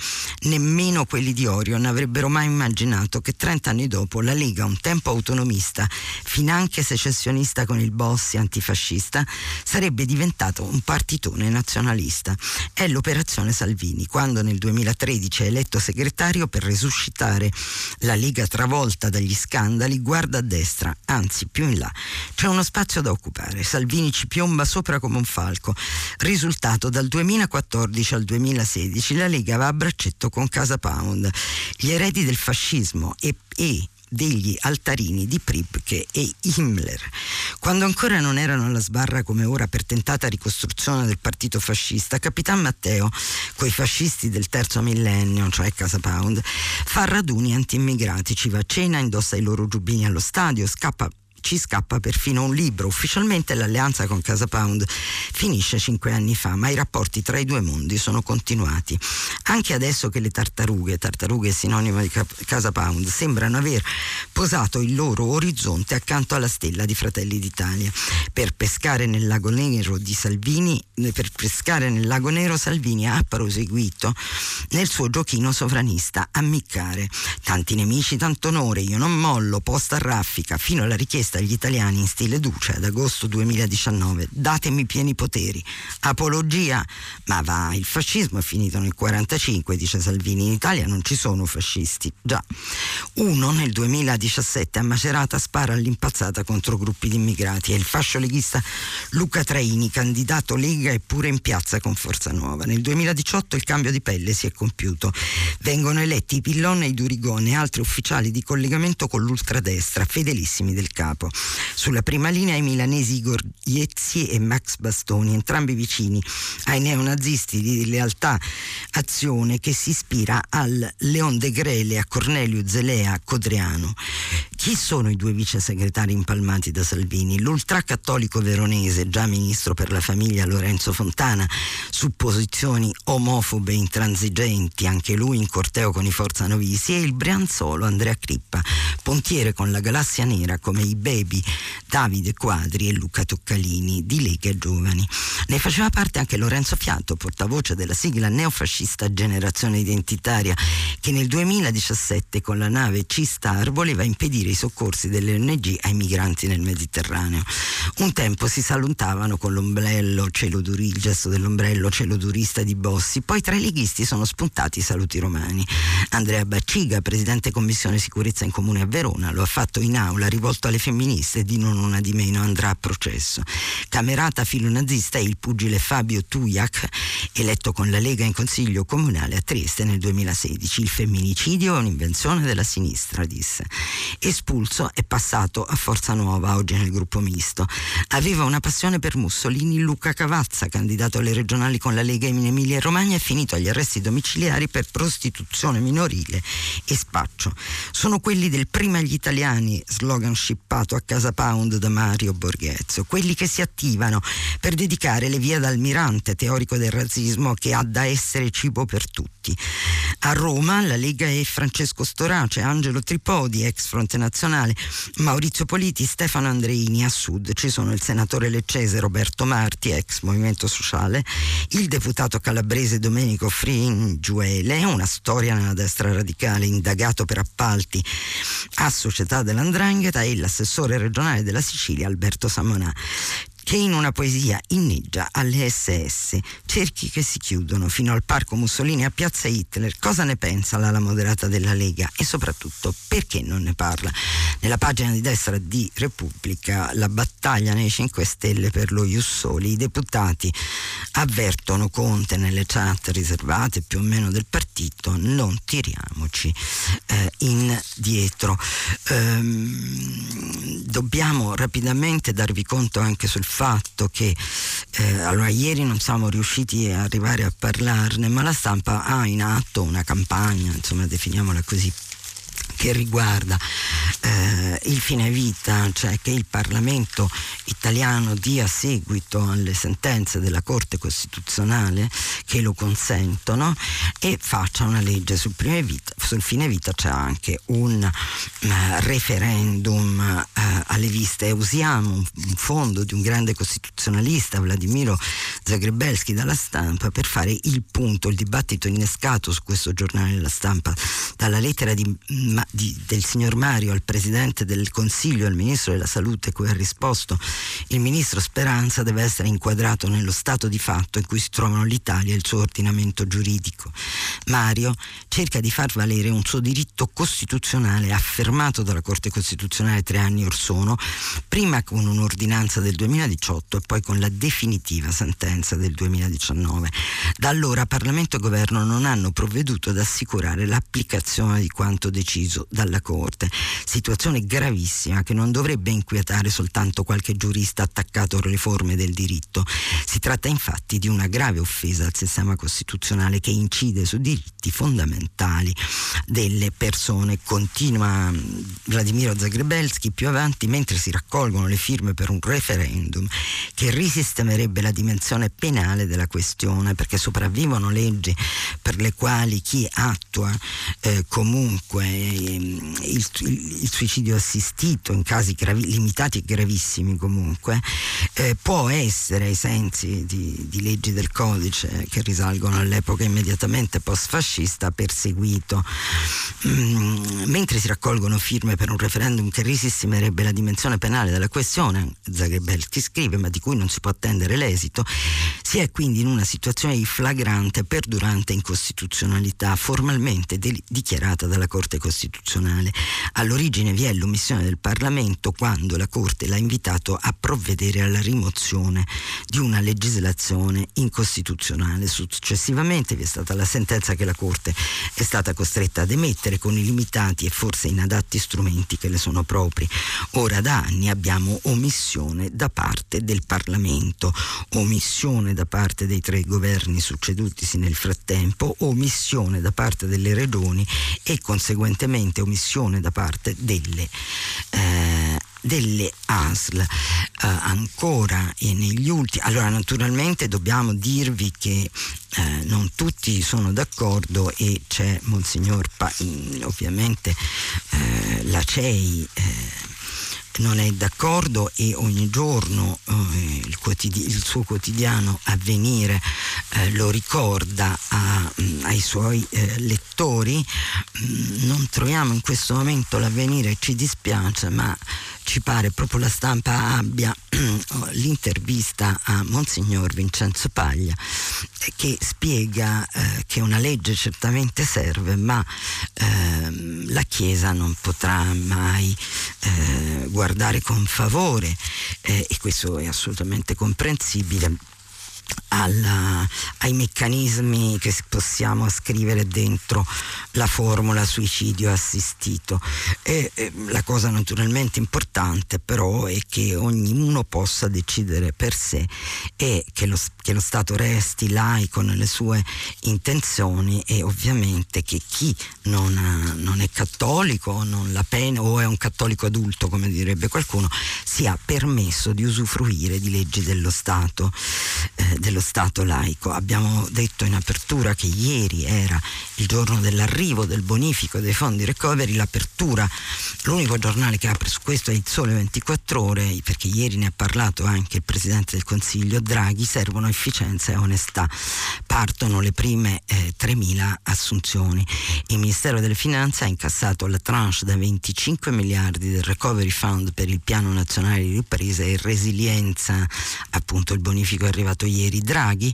nemmeno quelli di Orion avrebbero mai immaginato che 30 anni dopo la Lega, un tempo autonomista, finanche secessionista con il Bossi antifascista, sarebbe diventato un partitone nazionalista. È l'operazione Salvini, quando nel 2013 è eletto segretario per resuscitare la Lega travolta dagli scandali, guarda a destra, anzi più in là. C'è uno spazio da occupare. Salvini ci piomba sopra come un falco. Risultato dal 2014 al 2016 2016 la Lega va a braccetto con Casa Pound, gli eredi del fascismo e, e degli altarini di Pribke e Himmler, quando ancora non erano alla sbarra come ora per tentata ricostruzione del partito fascista, Capitan Matteo, coi fascisti del terzo millennio, cioè Casa Pound, fa raduni anti-immigrati, ci va a cena, indossa i loro giubbini allo stadio, scappa ci scappa perfino un libro. Ufficialmente l'alleanza con Casa Pound finisce cinque anni fa, ma i rapporti tra i due mondi sono continuati. Anche adesso che le tartarughe, tartarughe sinonimo di Casa Pound, sembrano aver posato il loro orizzonte accanto alla stella di Fratelli d'Italia. Per pescare nel lago nero di Salvini, per pescare nel lago nero Salvini ha proseguito nel suo giochino sovranista, ammiccare. Tanti nemici, tanto onore, io non mollo, posta a raffica, fino alla richiesta risposta agli italiani in stile Duce ad agosto 2019. Datemi pieni poteri. Apologia? Ma va, il fascismo è finito nel 1945, dice Salvini. In Italia non ci sono fascisti. Già. Uno nel 2017 a Macerata spara all'impazzata contro gruppi di immigrati. È il fascio leghista Luca Traini, candidato Lega eppure in piazza con Forza Nuova. Nel 2018 il cambio di pelle si è compiuto. Vengono eletti i Pillon e i Durigone e altri ufficiali di collegamento con l'ultradestra, fedelissimi del capo. Sulla prima linea i milanesi Igor Iezzi e Max Bastoni, entrambi vicini ai neonazisti di lealtà azione che si ispira al Leon De Grele, a Cornelio Zelea, a Codriano. Chi sono i due vice segretari impalmati da Salvini? L'ultracattolico veronese, già ministro per la famiglia Lorenzo Fontana, su posizioni omofobe intransigenti, anche lui in corteo con i Forza Novisi, e il Brianzolo Andrea Crippa, pontiere con la galassia nera come i baby Davide Quadri e Luca Toccalini di Lega Giovani. Ne faceva parte anche Lorenzo Fiato, portavoce della sigla neofascista Generazione Identitaria, che nel 2017 con la nave C-Star voleva impedire i soccorsi delle ONG ai migranti nel Mediterraneo. Un tempo si salutavano con l'ombrello cielo duri, il gesto dell'ombrello cielo durista di Bossi, poi tra i leghisti sono spuntati i saluti romani. Andrea Bacciga, presidente commissione sicurezza in comune a Verona, lo ha fatto in aula rivolto alle femministe di non una di meno andrà a processo. Camerata filonazista è il pugile Fabio Tujak, eletto con la Lega in consiglio comunale a Trieste nel 2016. Il femminicidio è un'invenzione della sinistra, disse. Espulso è passato a Forza Nuova, oggi nel gruppo misto. Aveva una passione per Mussolini. Luca Cavazza, candidato alle regionali con la Lega in Emilia e Romagna, è finito agli arresti domiciliari per prostituzione minorile e spaccio. Sono quelli del prima gli italiani, slogan scippato a casa Pound da Mario Borghezio, quelli che si attivano per dedicare le vie d'Almirante, teorico del razzismo che ha da essere cibo per tutti. A Roma la Lega è Francesco Storace, Angelo Tripodi, ex Fronte Nazionale, Maurizio Politi, Stefano Andreini. A sud ci sono il senatore leccese Roberto Marti, ex Movimento Sociale, il deputato calabrese Domenico Fringiuele, una storia nella destra radicale, indagato per appalti a società dell'Andrangheta e l'assessore regionale della Sicilia Alberto Samonà che in una poesia inneggia alle SS, cerchi che si chiudono fino al parco Mussolini a piazza Hitler. Cosa ne pensa l'ala moderata della Lega e soprattutto perché non ne parla? Nella pagina di destra di Repubblica, la battaglia nei 5 Stelle per lo Jussoli, i deputati avvertono Conte nelle chat riservate più o meno del partito, non tiriamoci eh, indietro. Ehm, dobbiamo rapidamente darvi conto anche sul fatto che eh, allora ieri non siamo riusciti a arrivare a parlarne, ma la stampa ha in atto una campagna, insomma definiamola così, che riguarda eh, il fine vita, cioè che il Parlamento italiano dia seguito alle sentenze della Corte Costituzionale che lo consentono e faccia una legge sul, vita, sul fine vita, c'è anche un uh, referendum uh, alle viste. Usiamo un, un fondo di un grande costituzionalista, Vladimiro Zagrebelski, dalla stampa per fare il punto, il dibattito innescato su questo giornale della stampa dalla lettera di ma, di, del signor Mario al Presidente del Consiglio al Ministro della Salute cui ha risposto il Ministro Speranza deve essere inquadrato nello stato di fatto in cui si trovano l'Italia e il suo ordinamento giuridico. Mario cerca di far valere un suo diritto costituzionale affermato dalla Corte Costituzionale tre anni or sono, prima con un'ordinanza del 2018 e poi con la definitiva sentenza del 2019. Da allora Parlamento e Governo non hanno provveduto ad assicurare l'applicazione di quanto deciso dalla Corte. Situazione gravissima che non dovrebbe inquietare soltanto qualche giurista attaccato alle forme del diritto. Si tratta infatti di una grave offesa al sistema costituzionale che incide su diritti fondamentali delle persone. Continua mm, Vladimiro Zagrebelski più avanti mentre si raccolgono le firme per un referendum che risistemerebbe la dimensione penale della questione, perché sopravvivono leggi per le quali chi attua eh, comunque il, il, il, suicidio assistito in casi gravi, limitati e gravissimi comunque eh, può essere ai sensi di, di leggi del codice che risalgono all'epoca immediatamente post-fascista perseguito. Mm, mentre si raccolgono firme per un referendum che risistimerebbe la dimensione penale della questione, Zagrebelski scrive, ma di cui non si può attendere l'esito, si è quindi in una situazione di flagrante, perdurante incostituzionalità formalmente de- dichiarata dalla Corte Costituzionale. All'origine vi è l'omissione del Parlamento quando la Corte l'ha invitato a provvedere alla rimozione di una legislazione incostituzionale. Successivamente vi è stata la sentenza che la Corte è stata costretta ad emettere con i limitati e forse inadatti strumenti che le sono propri. Ora da anni abbiamo omissione da parte del Parlamento, omissione da parte dei tre governi succedutisi nel frattempo, omissione da parte delle regioni e conseguentemente omissione da parte delle eh, delle ASL eh, ancora e negli ultimi allora naturalmente dobbiamo dirvi che eh, non tutti sono d'accordo e c'è Monsignor pa- ovviamente eh, la CEI eh, non è d'accordo e ogni giorno eh, il, quotidi- il, suo quotidiano avvenire eh, lo ricorda a, mm, ai suoi eh, lettori. Mm, non troviamo in questo momento l'avvenire, ci dispiace, ma ci pare proprio la stampa abbia <clears throat> l'intervista a Monsignor Vincenzo Paglia eh, che spiega eh, che una legge certamente serve ma eh, la Chiesa non potrà mai eh, guardare con favore eh, e questo è assolutamente comprensibile alla, ai meccanismi che possiamo scrivere dentro la formula suicidio assistito. E, e, la cosa naturalmente importante però è che ognuno possa decidere per sé e che lo, che lo Stato resti laico nelle sue intenzioni e ovviamente che chi non, non è cattolico non pena, o è un cattolico adulto come direbbe qualcuno sia permesso di usufruire di leggi dello Stato. Eh, dello Stato laico. Abbiamo detto in apertura che ieri era il giorno dell'arrivo del bonifico dei fondi recovery, l'apertura, l'unico giornale che apre su questo è il Sole 24 ore, perché ieri ne ha parlato anche il Presidente del Consiglio Draghi, servono efficienza e onestà. Partono le prime eh, 3.000 assunzioni. Il Ministero delle Finanze ha incassato la tranche da 25 miliardi del Recovery Fund per il Piano Nazionale di Ripresa e Resilienza, appunto il bonifico è arrivato ieri ieri Draghi,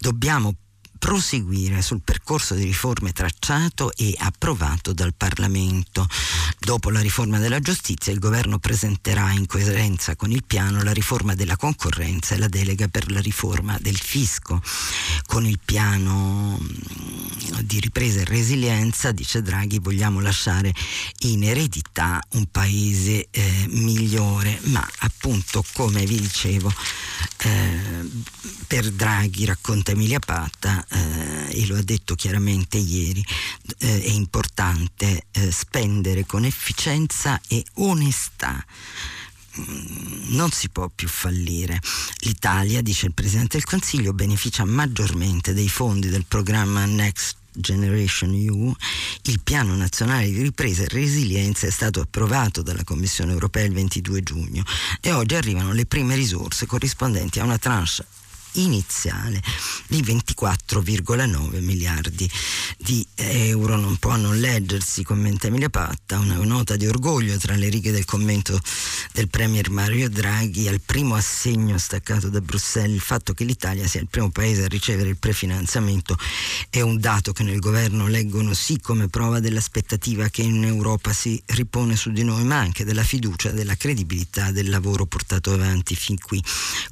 dobbiamo proseguire sul percorso di riforme tracciato e approvato dal Parlamento. Dopo la riforma della giustizia il governo presenterà in coerenza con il piano la riforma della concorrenza e la delega per la riforma del fisco. Con il piano mm, di ripresa e resilienza, dice Draghi, vogliamo lasciare in eredità un paese eh, migliore, ma appunto come vi dicevo eh, per Draghi, racconta Emilia Patta, eh, e lo ha detto chiaramente ieri, eh, è importante eh, spendere con efficienza e onestà mm, non si può più fallire. L'Italia, dice il Presidente del Consiglio, beneficia maggiormente dei fondi del programma Next Generation EU, il piano nazionale di ripresa e resilienza è stato approvato dalla Commissione europea il 22 giugno e oggi arrivano le prime risorse corrispondenti a una tranche iniziale di 24,9 miliardi di euro. Non può non leggersi, commenta Emilia Patta, una nota di orgoglio tra le righe del commento del Premier Mario Draghi al primo assegno staccato da Bruxelles. Il fatto che l'Italia sia il primo paese a ricevere il prefinanziamento è un dato che nel governo leggono sì come prova dell'aspettativa che in Europa si ripone su di noi, ma anche della fiducia, della credibilità del lavoro portato avanti fin qui.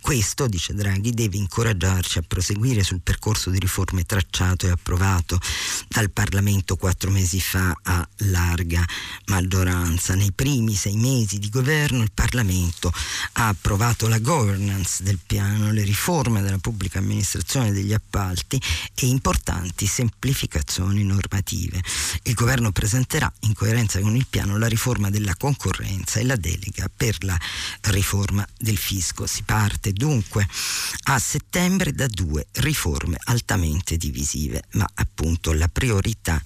Questo, dice Draghi, deve incoraggiare incoraggiarci a proseguire sul percorso di riforme tracciato e approvato dal Parlamento quattro mesi fa a larga maggioranza. Nei primi sei mesi di governo il Parlamento ha approvato la governance del piano, le riforme della pubblica amministrazione degli appalti e importanti semplificazioni normative. Il governo presenterà in coerenza con il piano la riforma della concorrenza e la delega per la riforma del fisco. Si parte dunque a settembre da due riforme altamente divisive, ma appunto la priorità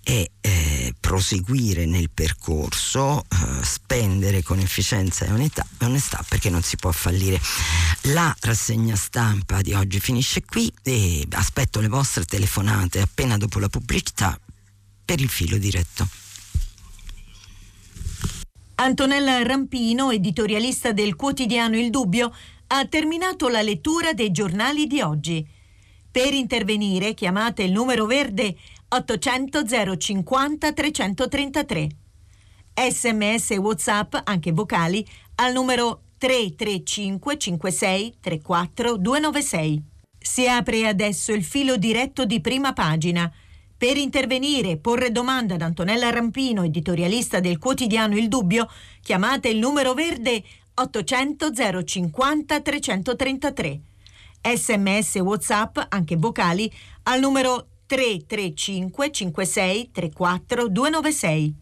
è eh, proseguire nel percorso, eh, spendere con efficienza e onestà, onestà perché non si può fallire. La rassegna stampa di oggi finisce qui e aspetto le vostre telefonate appena dopo la pubblicità per il filo diretto. Antonella Rampino, editorialista del quotidiano Il Dubbio, ha terminato la lettura dei giornali di oggi. Per intervenire chiamate il numero verde 800 050 333. Sms e WhatsApp, anche vocali, al numero 335 56 34 296. Si apre adesso il filo diretto di prima pagina. Per intervenire e porre domanda ad Antonella Rampino, editorialista del quotidiano Il Dubbio, chiamate il numero verde 800 050 333. Sms WhatsApp, anche vocali, al numero 335 56 34 296.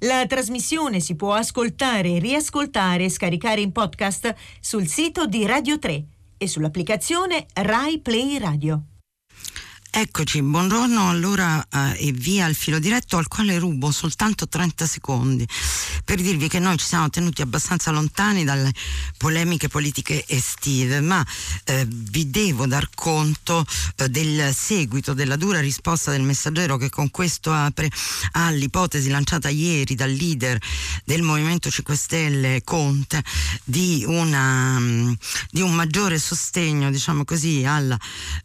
La trasmissione si può ascoltare, riascoltare e scaricare in podcast sul sito di Radio 3 e sull'applicazione Rai Play Radio. Eccoci, buongiorno allora eh, e via il filo diretto al quale rubo soltanto 30 secondi per dirvi che noi ci siamo tenuti abbastanza lontani dalle polemiche politiche estive, ma eh, vi devo dar conto eh, del seguito, della dura risposta del messaggero che con questo apre all'ipotesi lanciata ieri dal leader del Movimento 5 Stelle Conte di, una, di un maggiore sostegno, diciamo così, alla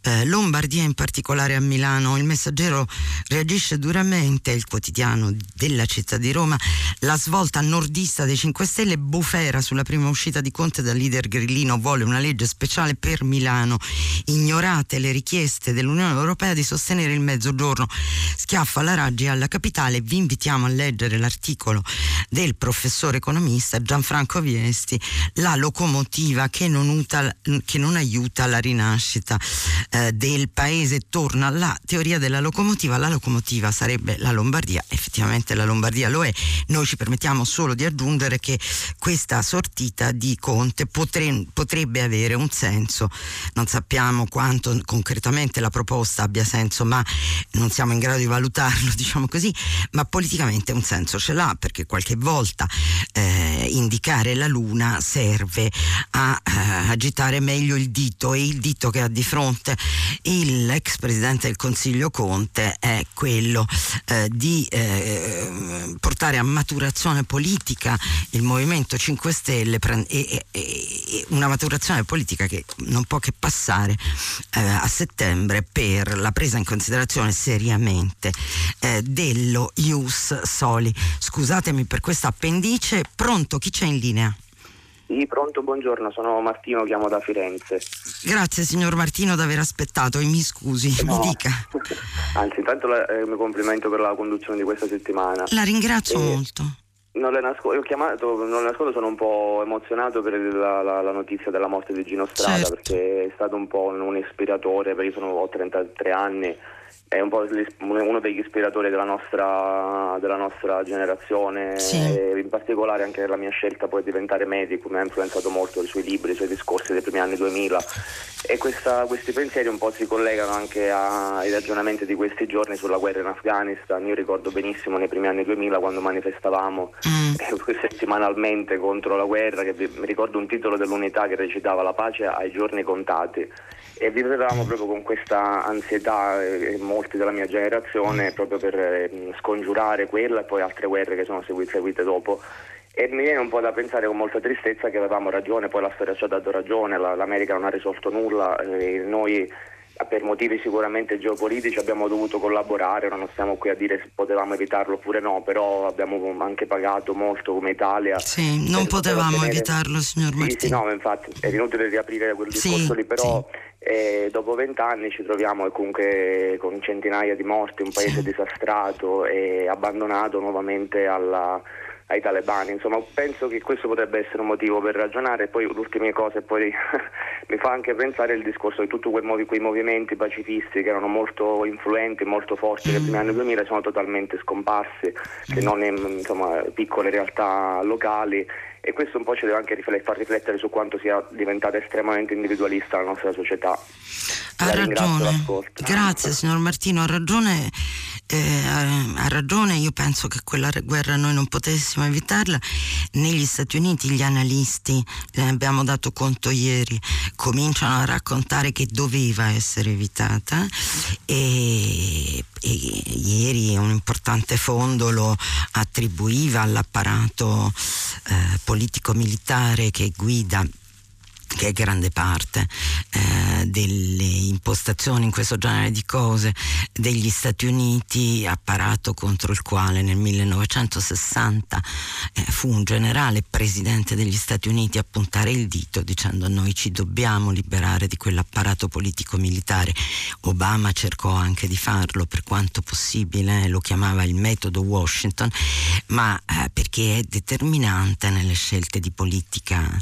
eh, Lombardia in particolare a Milano. Il messaggero reagisce duramente, il quotidiano della città di Roma, la svolta nordista dei 5 Stelle bufera sulla prima uscita di Conte dal leader grillino vuole una legge speciale per Milano. Ignorate le richieste dell'Unione Europea di sostenere il mezzogiorno. Schiaffa alla Raggi alla capitale. Vi invitiamo a leggere l'articolo del professore economista Gianfranco Viesti, la locomotiva che non, uta, che non aiuta la rinascita eh, del paese torna torna la teoria della locomotiva, la locomotiva sarebbe la Lombardia, effettivamente la Lombardia lo è, noi ci permettiamo solo di aggiungere che questa sortita di Conte potre, potrebbe avere un senso, non sappiamo quanto concretamente la proposta abbia senso, ma non siamo in grado di valutarlo, <laughs> diciamo così, ma politicamente un senso ce l'ha perché qualche volta eh, indicare la luna serve a eh, agitare meglio il dito e il dito che ha di fronte l'ex presidente del Consiglio Conte è quello eh, di eh, portare a maturazione politica il Movimento 5 Stelle e, una maturazione politica che non può che passare eh, a settembre per la presa in considerazione seriamente eh, dello Ius Soli. Scusatemi per questa appendice, pronto chi c'è in linea? Sì, pronto, buongiorno, sono Martino, chiamo da Firenze. Grazie signor Martino di aver aspettato e mi scusi, no. mi dica. <laughs> Anzi, intanto la, eh, mi complimento per la conduzione di questa settimana. La ringrazio e... molto. Non le, nascondo, chiamato, non le nascondo, sono un po' emozionato per la, la, la, notizia della morte di Gino Strada certo. perché è stato un po' un, un ispiratore, perché io sono, ho 33 anni è un po' uno degli ispiratori della nostra, della nostra generazione sì. e in particolare anche la mia scelta poi di diventare medico mi ha influenzato molto i suoi libri, i suoi discorsi dei primi anni 2000 e questa, questi pensieri un po' si collegano anche ai ragionamenti di questi giorni sulla guerra in Afghanistan. Io ricordo benissimo nei primi anni 2000 quando manifestavamo mm. <laughs> eh, settimanalmente contro la guerra, che mi ricordo un titolo dell'unità che recitava la pace ai giorni contati e vivevamo proprio con questa ansietà eh, molti della mia generazione proprio per eh, scongiurare quella e poi altre guerre che sono seguite, seguite dopo e mi viene un po' da pensare con molta tristezza che avevamo ragione, poi la storia ci ha dato ragione, la, l'America non ha risolto nulla, eh, noi per motivi sicuramente geopolitici abbiamo dovuto collaborare, non stiamo qui a dire se potevamo evitarlo oppure no, però abbiamo anche pagato molto come Italia. Sì, non potevamo ottenere... evitarlo signor Martini. Sì, sì, no, infatti è inutile riaprire quel discorso sì, lì, però sì. Eh, dopo vent'anni ci troviamo comunque con centinaia di morti, un paese disastrato e abbandonato nuovamente alla ai talebani. Insomma, penso che questo potrebbe essere un motivo per ragionare. E poi l'ultima cosa poi <laughs> mi fa anche pensare il discorso di tutti quei, movi, quei, movimenti pacifisti che erano molto influenti, molto forti nei primi anni 2000 sono totalmente scomparsi, se non in insomma, piccole realtà locali e questo un po' ci deve anche riflet- far riflettere su quanto sia diventata estremamente individualista la nostra società. Ha La ragione. Grazie signor Martino, ha ragione eh, ha ragione, io penso che quella guerra noi non potessimo evitarla. Negli Stati Uniti gli analisti, ne abbiamo dato conto ieri, cominciano a raccontare che doveva essere evitata e, e ieri un importante fondo lo attribuiva all'apparato eh, politico-militare che guida che è grande parte eh, delle impostazioni in questo genere di cose degli Stati Uniti, apparato contro il quale nel 1960 eh, fu un generale presidente degli Stati Uniti a puntare il dito dicendo noi ci dobbiamo liberare di quell'apparato politico-militare. Obama cercò anche di farlo per quanto possibile, lo chiamava il metodo Washington, ma eh, perché è determinante nelle scelte di politica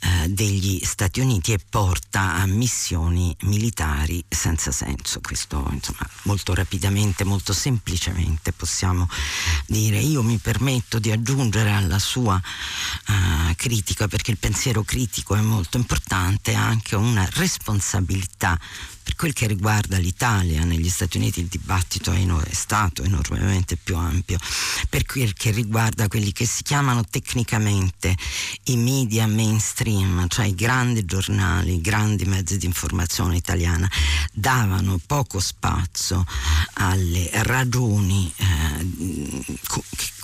eh, Stati Uniti e porta a missioni militari senza senso. Questo insomma molto rapidamente, molto semplicemente possiamo dire. Io mi permetto di aggiungere alla sua uh, critica, perché il pensiero critico è molto importante, anche una responsabilità per quel che riguarda l'Italia, negli Stati Uniti il dibattito è, è, stato enormemente più ampio. Per quel che riguarda quelli che si chiamano tecnicamente i media mainstream, cioè i grandi giornali, i grandi mezzi di informazione italiana, davano poco spazio alle ragioni eh,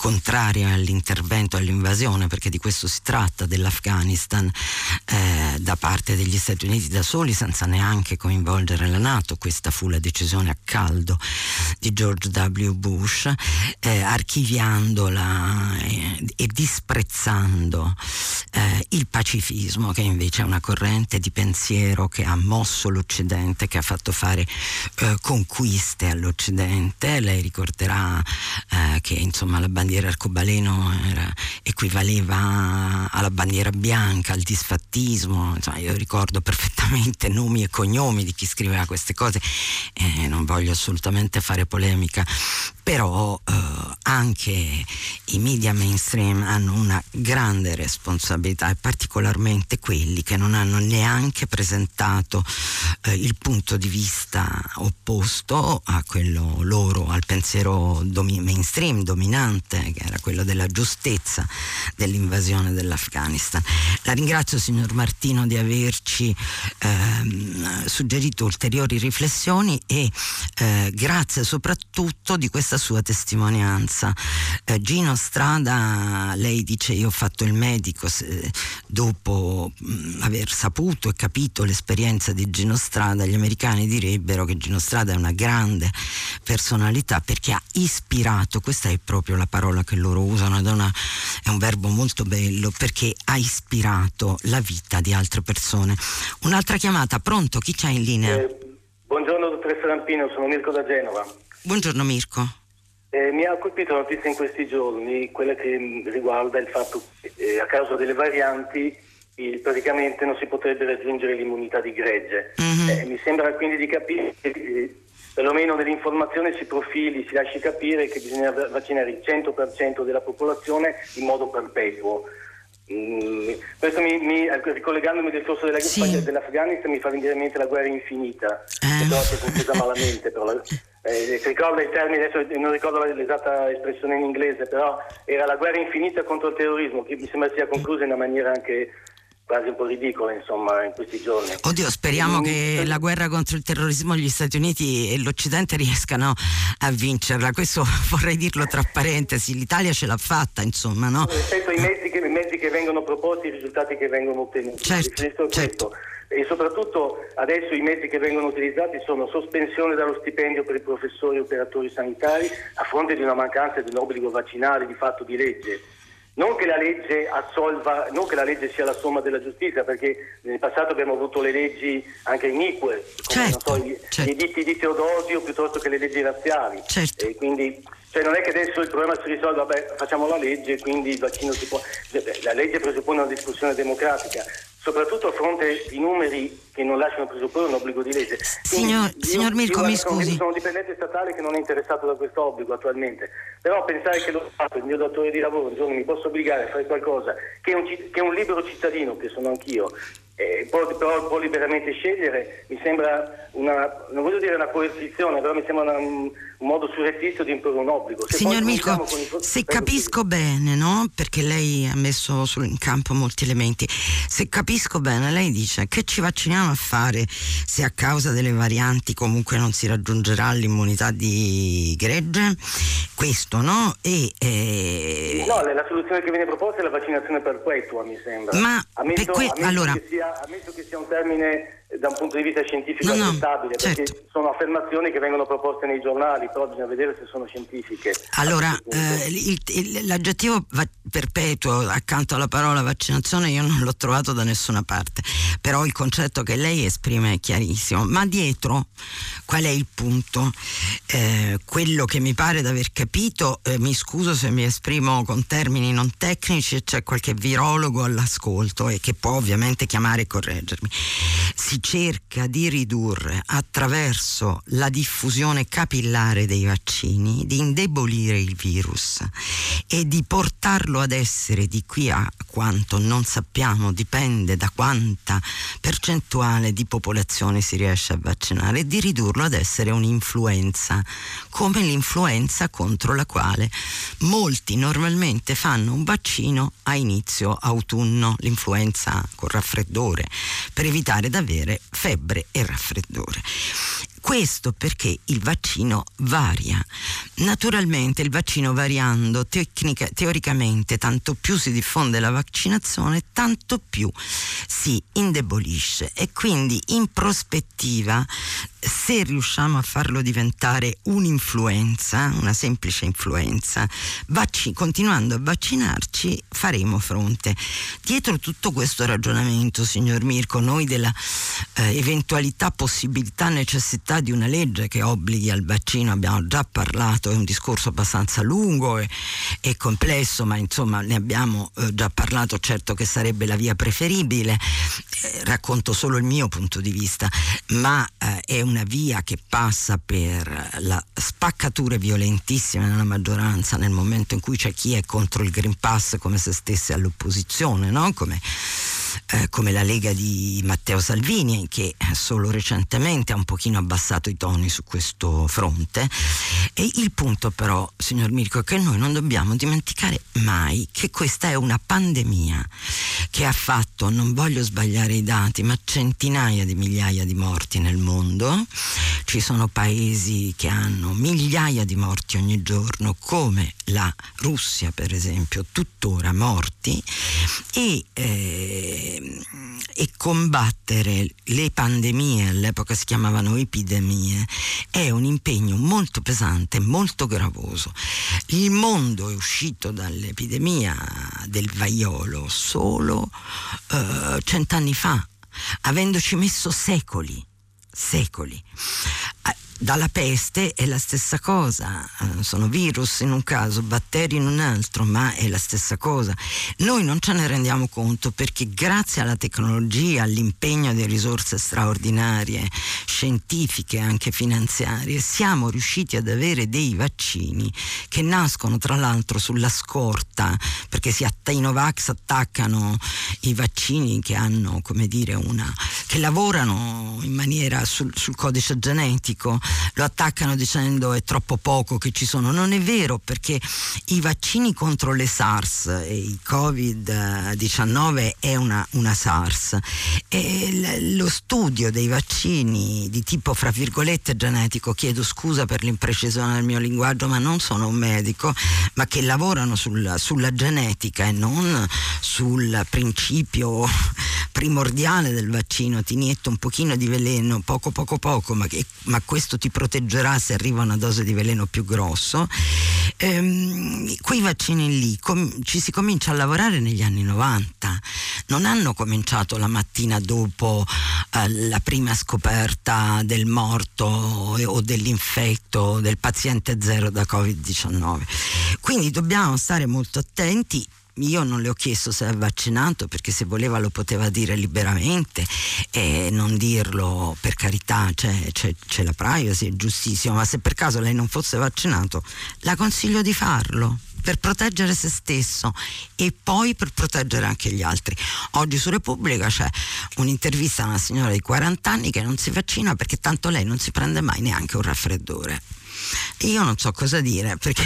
contrarie all'intervento, all'invasione, perché di questo si tratta dell'Afghanistan eh, da parte degli Stati Uniti da soli, senza neanche coinvolgere la Nato, questa fu la decisione a caldo di George W. Bush, eh, archiviandola eh, e disprezzando eh, il pacifismo, che invece è una corrente di pensiero che ha mosso l'Occidente, che ha fatto fare eh, conquiste all'Occidente. Lei ricorderà eh, che insomma la bandiera arcobaleno era, equivaleva alla bandiera bianca, al disfattismo. Insomma, io ricordo perfettamente <laughs> nomi e cognomi di chi scriveva scriveva queste cose, eh, non voglio assolutamente fare polemica, però eh, anche i media mainstream hanno una grande responsabilità e particolarmente quelli che non hanno neanche presentato eh, il punto di vista opposto a quello loro, al pensiero domi- mainstream dominante, che era quello della giustezza dell'invasione dell'Afghanistan. La ringrazio signor Martino di averci ehm, suggerito ulteriori riflessioni e eh, grazie soprattutto di questa sua testimonianza. Eh, Gino Strada, lei dice io ho fatto il medico se, dopo mh, aver saputo e capito l'esperienza di Gino Strada, gli americani direbbero che Gino Strada è una grande personalità perché ha ispirato, questa è proprio la parola che loro usano ed è, una, è un verbo molto bello perché ha ispirato la vita di altre persone. Un'altra chiamata, pronto? Chi c'è in linea? Eh, buongiorno dottoressa Rampino, sono Mirko da Genova. Buongiorno Mirko. Eh, mi ha colpito la notizia in questi giorni, quella che riguarda il fatto che eh, a causa delle varianti eh, praticamente non si potrebbe raggiungere l'immunità di gregge. Mm-hmm. mi sembra quindi di capire che eh, perlomeno nell'informazione si profili, si lasci capire che bisogna vaccinare il 100% della popolazione in modo perpetuo. Mm, questo mi, mi, ricollegandomi del discorso della, sì. dell'Afghanistan mi fa venire in mente la guerra infinita, eh. che però si è conclusa malamente. Però la, <laughs> eh, ricorda il termine, adesso non ricordo l'esatta espressione in inglese, però era la guerra infinita contro il terrorismo, che mi sembra sia conclusa in una maniera anche quasi un po' ridicola insomma in questi giorni. Oddio, speriamo mm. che la guerra contro il terrorismo gli Stati Uniti e l'Occidente riescano a vincerla, questo <laughs> vorrei dirlo tra parentesi, l'Italia ce l'ha fatta insomma, no? Rispetto ai mezzi che, mezzi che vengono proposti, i risultati che vengono ottenuti. Certo, certo. E soprattutto adesso i mezzi che vengono utilizzati sono sospensione dallo stipendio per i professori e operatori sanitari a fronte di una mancanza di un obbligo vaccinale di fatto di legge non che la legge assolva, non che la legge sia la somma della giustizia, perché nel passato abbiamo avuto le leggi anche inique, come certo, so, gli, certo. gli ditti di Teodosio piuttosto che le leggi razziali. Certo. E quindi cioè non è che adesso il problema si risolve, vabbè, facciamo la legge, quindi il vaccino si può. La legge presuppone una discussione democratica soprattutto a fronte di numeri che non lasciano presupporre un obbligo di legge. Signor, io, signor Mirko, io mi scusi. Sono dipendente statale che non è interessato da questo obbligo attualmente, però pensare che lo Stato, il mio datore di lavoro, un giorno mi possa obbligare a fare qualcosa che un, che un libero cittadino, che sono anch'io, eh, però può liberamente scegliere, mi sembra una, non voglio dire una coercizione, però mi sembra una, un, modo surrettizio di imporre un obbligo. Se Signor Mirko, se capisco bene, no? perché lei ha messo in campo molti elementi, se capisco bene, lei dice che ci vacciniamo a fare se a causa delle varianti comunque non si raggiungerà l'immunità di gregge? Questo, no? E, eh... No, la soluzione che viene proposta è la vaccinazione perpetua, mi sembra. Ma ammesso, que- ammesso allora... che sia ammesso che sia un termine da un punto di vista scientifico no, accettabile, certo. perché sono affermazioni che vengono proposte nei giornali, però bisogna vedere se sono scientifiche. Allora, eh, il, il, l'aggettivo va- perpetuo accanto alla parola vaccinazione io non l'ho trovato da nessuna parte, però il concetto che lei esprime è chiarissimo, ma dietro qual è il punto? Eh, quello che mi pare di aver capito, eh, mi scuso se mi esprimo con termini non tecnici c'è qualche virologo all'ascolto e che può ovviamente chiamare e correggermi. Si cerca di ridurre attraverso la diffusione capillare dei vaccini, di indebolire il virus e di portarlo ad essere di qui a quanto non sappiamo, dipende da quanta percentuale di popolazione si riesce a vaccinare, di ridurlo ad essere un'influenza, come l'influenza contro la quale molti normalmente fanno un vaccino a inizio autunno, l'influenza con raffreddore, per evitare di avere febbre e raffreddore. Questo perché il vaccino varia. Naturalmente il vaccino variando tecnica, teoricamente tanto più si diffonde la vaccinazione, tanto più si indebolisce e quindi in prospettiva se riusciamo a farlo diventare un'influenza, una semplice influenza, vacci- continuando a vaccinarci faremo fronte. Dietro tutto questo ragionamento, signor Mirko, noi della eh, eventualità, possibilità, necessità di una legge che obblighi al vaccino abbiamo già parlato, è un discorso abbastanza lungo e, e complesso, ma insomma ne abbiamo eh, già parlato, certo che sarebbe la via preferibile, eh, racconto solo il mio punto di vista, ma eh, è un una via che passa per la spaccature violentissime nella maggioranza nel momento in cui c'è chi è contro il Green Pass come se stesse all'opposizione, no? come eh, come la Lega di Matteo Salvini che solo recentemente ha un pochino abbassato i toni su questo fronte. E il punto però, signor Mirko, è che noi non dobbiamo dimenticare mai che questa è una pandemia che ha fatto, non voglio sbagliare i dati, ma centinaia di migliaia di morti nel mondo. Ci sono paesi che hanno migliaia di morti ogni giorno, come la Russia per esempio, tuttora morti, e eh, e combattere le pandemie, all'epoca si chiamavano epidemie, è un impegno molto pesante, molto gravoso. Il mondo è uscito dall'epidemia del vaiolo solo eh, cent'anni fa, avendoci messo secoli secoli dalla peste è la stessa cosa, eh, sono virus in un caso, batteri in un altro, ma è la stessa cosa. Noi non ce ne rendiamo conto perché grazie alla tecnologia, all'impegno di risorse straordinarie, scientifiche e anche finanziarie, siamo riusciti ad avere dei vaccini che nascono tra l'altro sulla scorta, perché si att- i Novax attaccano i vaccini che hanno, come dire, una, che lavorano in maniera sul, sul codice genetico lo attaccano dicendo è troppo poco che ci sono. Non è vero perché i vaccini contro le SARS e il Covid-19 è una, una SARS e lo studio dei vaccini di tipo fra virgolette genetico, chiedo scusa per l'imprecisione del mio linguaggio, ma non sono un medico, ma che lavorano sul, sulla genetica e non sul principio primordiale del vaccino, ti inietto un pochino di veleno, poco poco poco, ma, che, ma questo ti proteggerà se arriva una dose di veleno più grosso. ehm, quei vaccini lì com- ci si comincia a lavorare negli anni 90, non hanno cominciato la mattina dopo eh, la prima scoperta del morto o dell'infetto del paziente zero da Covid-19. Quindi dobbiamo stare molto attenti io non le ho chiesto se è vaccinato perché se voleva lo poteva dire liberamente e non dirlo per carità, c'è, c'è, c'è la privacy, è giustissimo, ma se per caso lei non fosse vaccinato, la consiglio di farlo per proteggere se stesso e poi per proteggere anche gli altri. Oggi su Repubblica c'è un'intervista a una signora di 40 anni che non si vaccina perché tanto lei non si prende mai neanche un raffreddore. Io non so cosa dire perché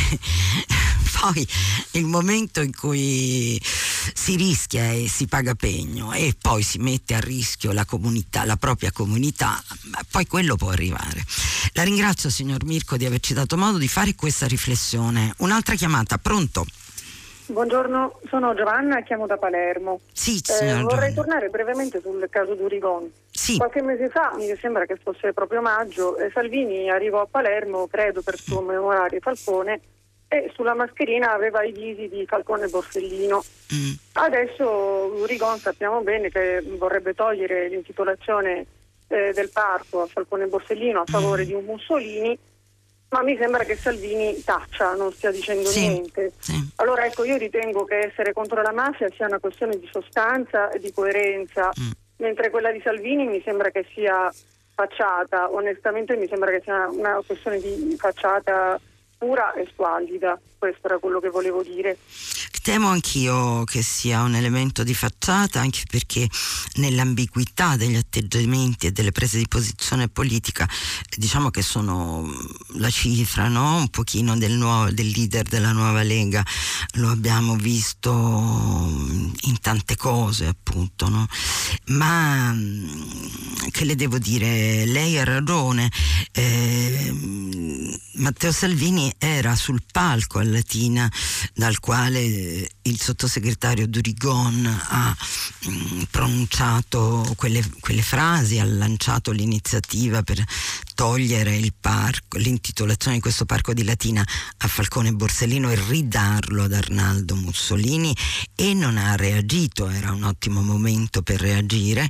<laughs> poi il momento in cui si rischia e si paga pegno e poi si mette a rischio la comunità, la propria comunità, poi quello può arrivare. La ringrazio signor Mirko di averci dato modo di fare questa riflessione. Un'altra chiamata, pronto? Buongiorno, sono Giovanna chiamo da Palermo. Sì, eh, vorrei tornare brevemente sul caso Durigon. Sì. Qualche mese fa, mi sembra che fosse proprio maggio, eh, Salvini arrivò a Palermo, credo per commemorare Falcone, e sulla mascherina aveva i visi di Falcone e Borsellino. Mm. Adesso Durigon sappiamo bene che vorrebbe togliere l'intitolazione eh, del parco a Falcone e Borsellino a favore mm. di un Mussolini ma mi sembra che Salvini taccia, non stia dicendo sì, niente. Sì. Allora ecco, io ritengo che essere contro la mafia sia una questione di sostanza e di coerenza, mm. mentre quella di Salvini mi sembra che sia facciata, onestamente mi sembra che sia una questione di facciata pura e squallida, questo era quello che volevo dire. Temo anch'io che sia un elemento di facciata, anche perché nell'ambiguità degli atteggiamenti e delle prese di posizione politica, diciamo che sono la cifra, no? un pochino del, nuovo, del leader della nuova Lega, lo abbiamo visto in tante cose appunto, no? ma che le devo dire, lei ha ragione, eh, Matteo Salvini era sul palco Latina dal quale il sottosegretario Durigon ha mm, pronunciato quelle, quelle frasi, ha lanciato l'iniziativa per togliere il parco, l'intitolazione di questo parco di Latina a Falcone Borsellino e ridarlo ad Arnaldo Mussolini e non ha reagito, era un ottimo momento per reagire,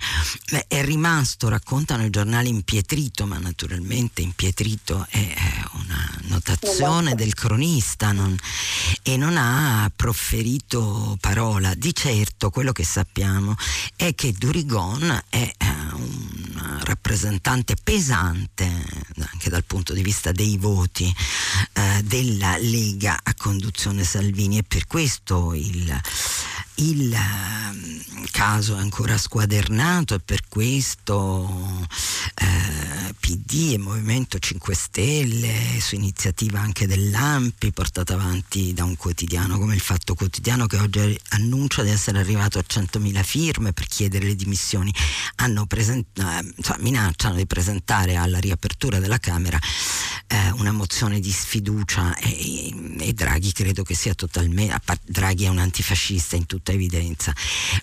è rimasto, raccontano i giornali, impietrito, ma naturalmente impietrito è una notazione del cronista non, e non ha proferito parola. Di certo quello che sappiamo è che Durigon è eh, un rappresentante pesante anche dal punto di vista dei voti eh, della Lega a conduzione Salvini e per questo il, il uh, caso è ancora squadernato e per questo uh, PD e Movimento 5 Stelle su iniziativa anche dell'Ampi portata avanti da un quotidiano come il Fatto Quotidiano che oggi annuncia di essere arrivato a 100.000 firme per chiedere le dimissioni. Present- uh, insomma, minacciano di presentare alla riapertura della Camera una mozione di sfiducia e, e, Draghi credo che sia totalmente Draghi è un antifascista in tutta evidenza,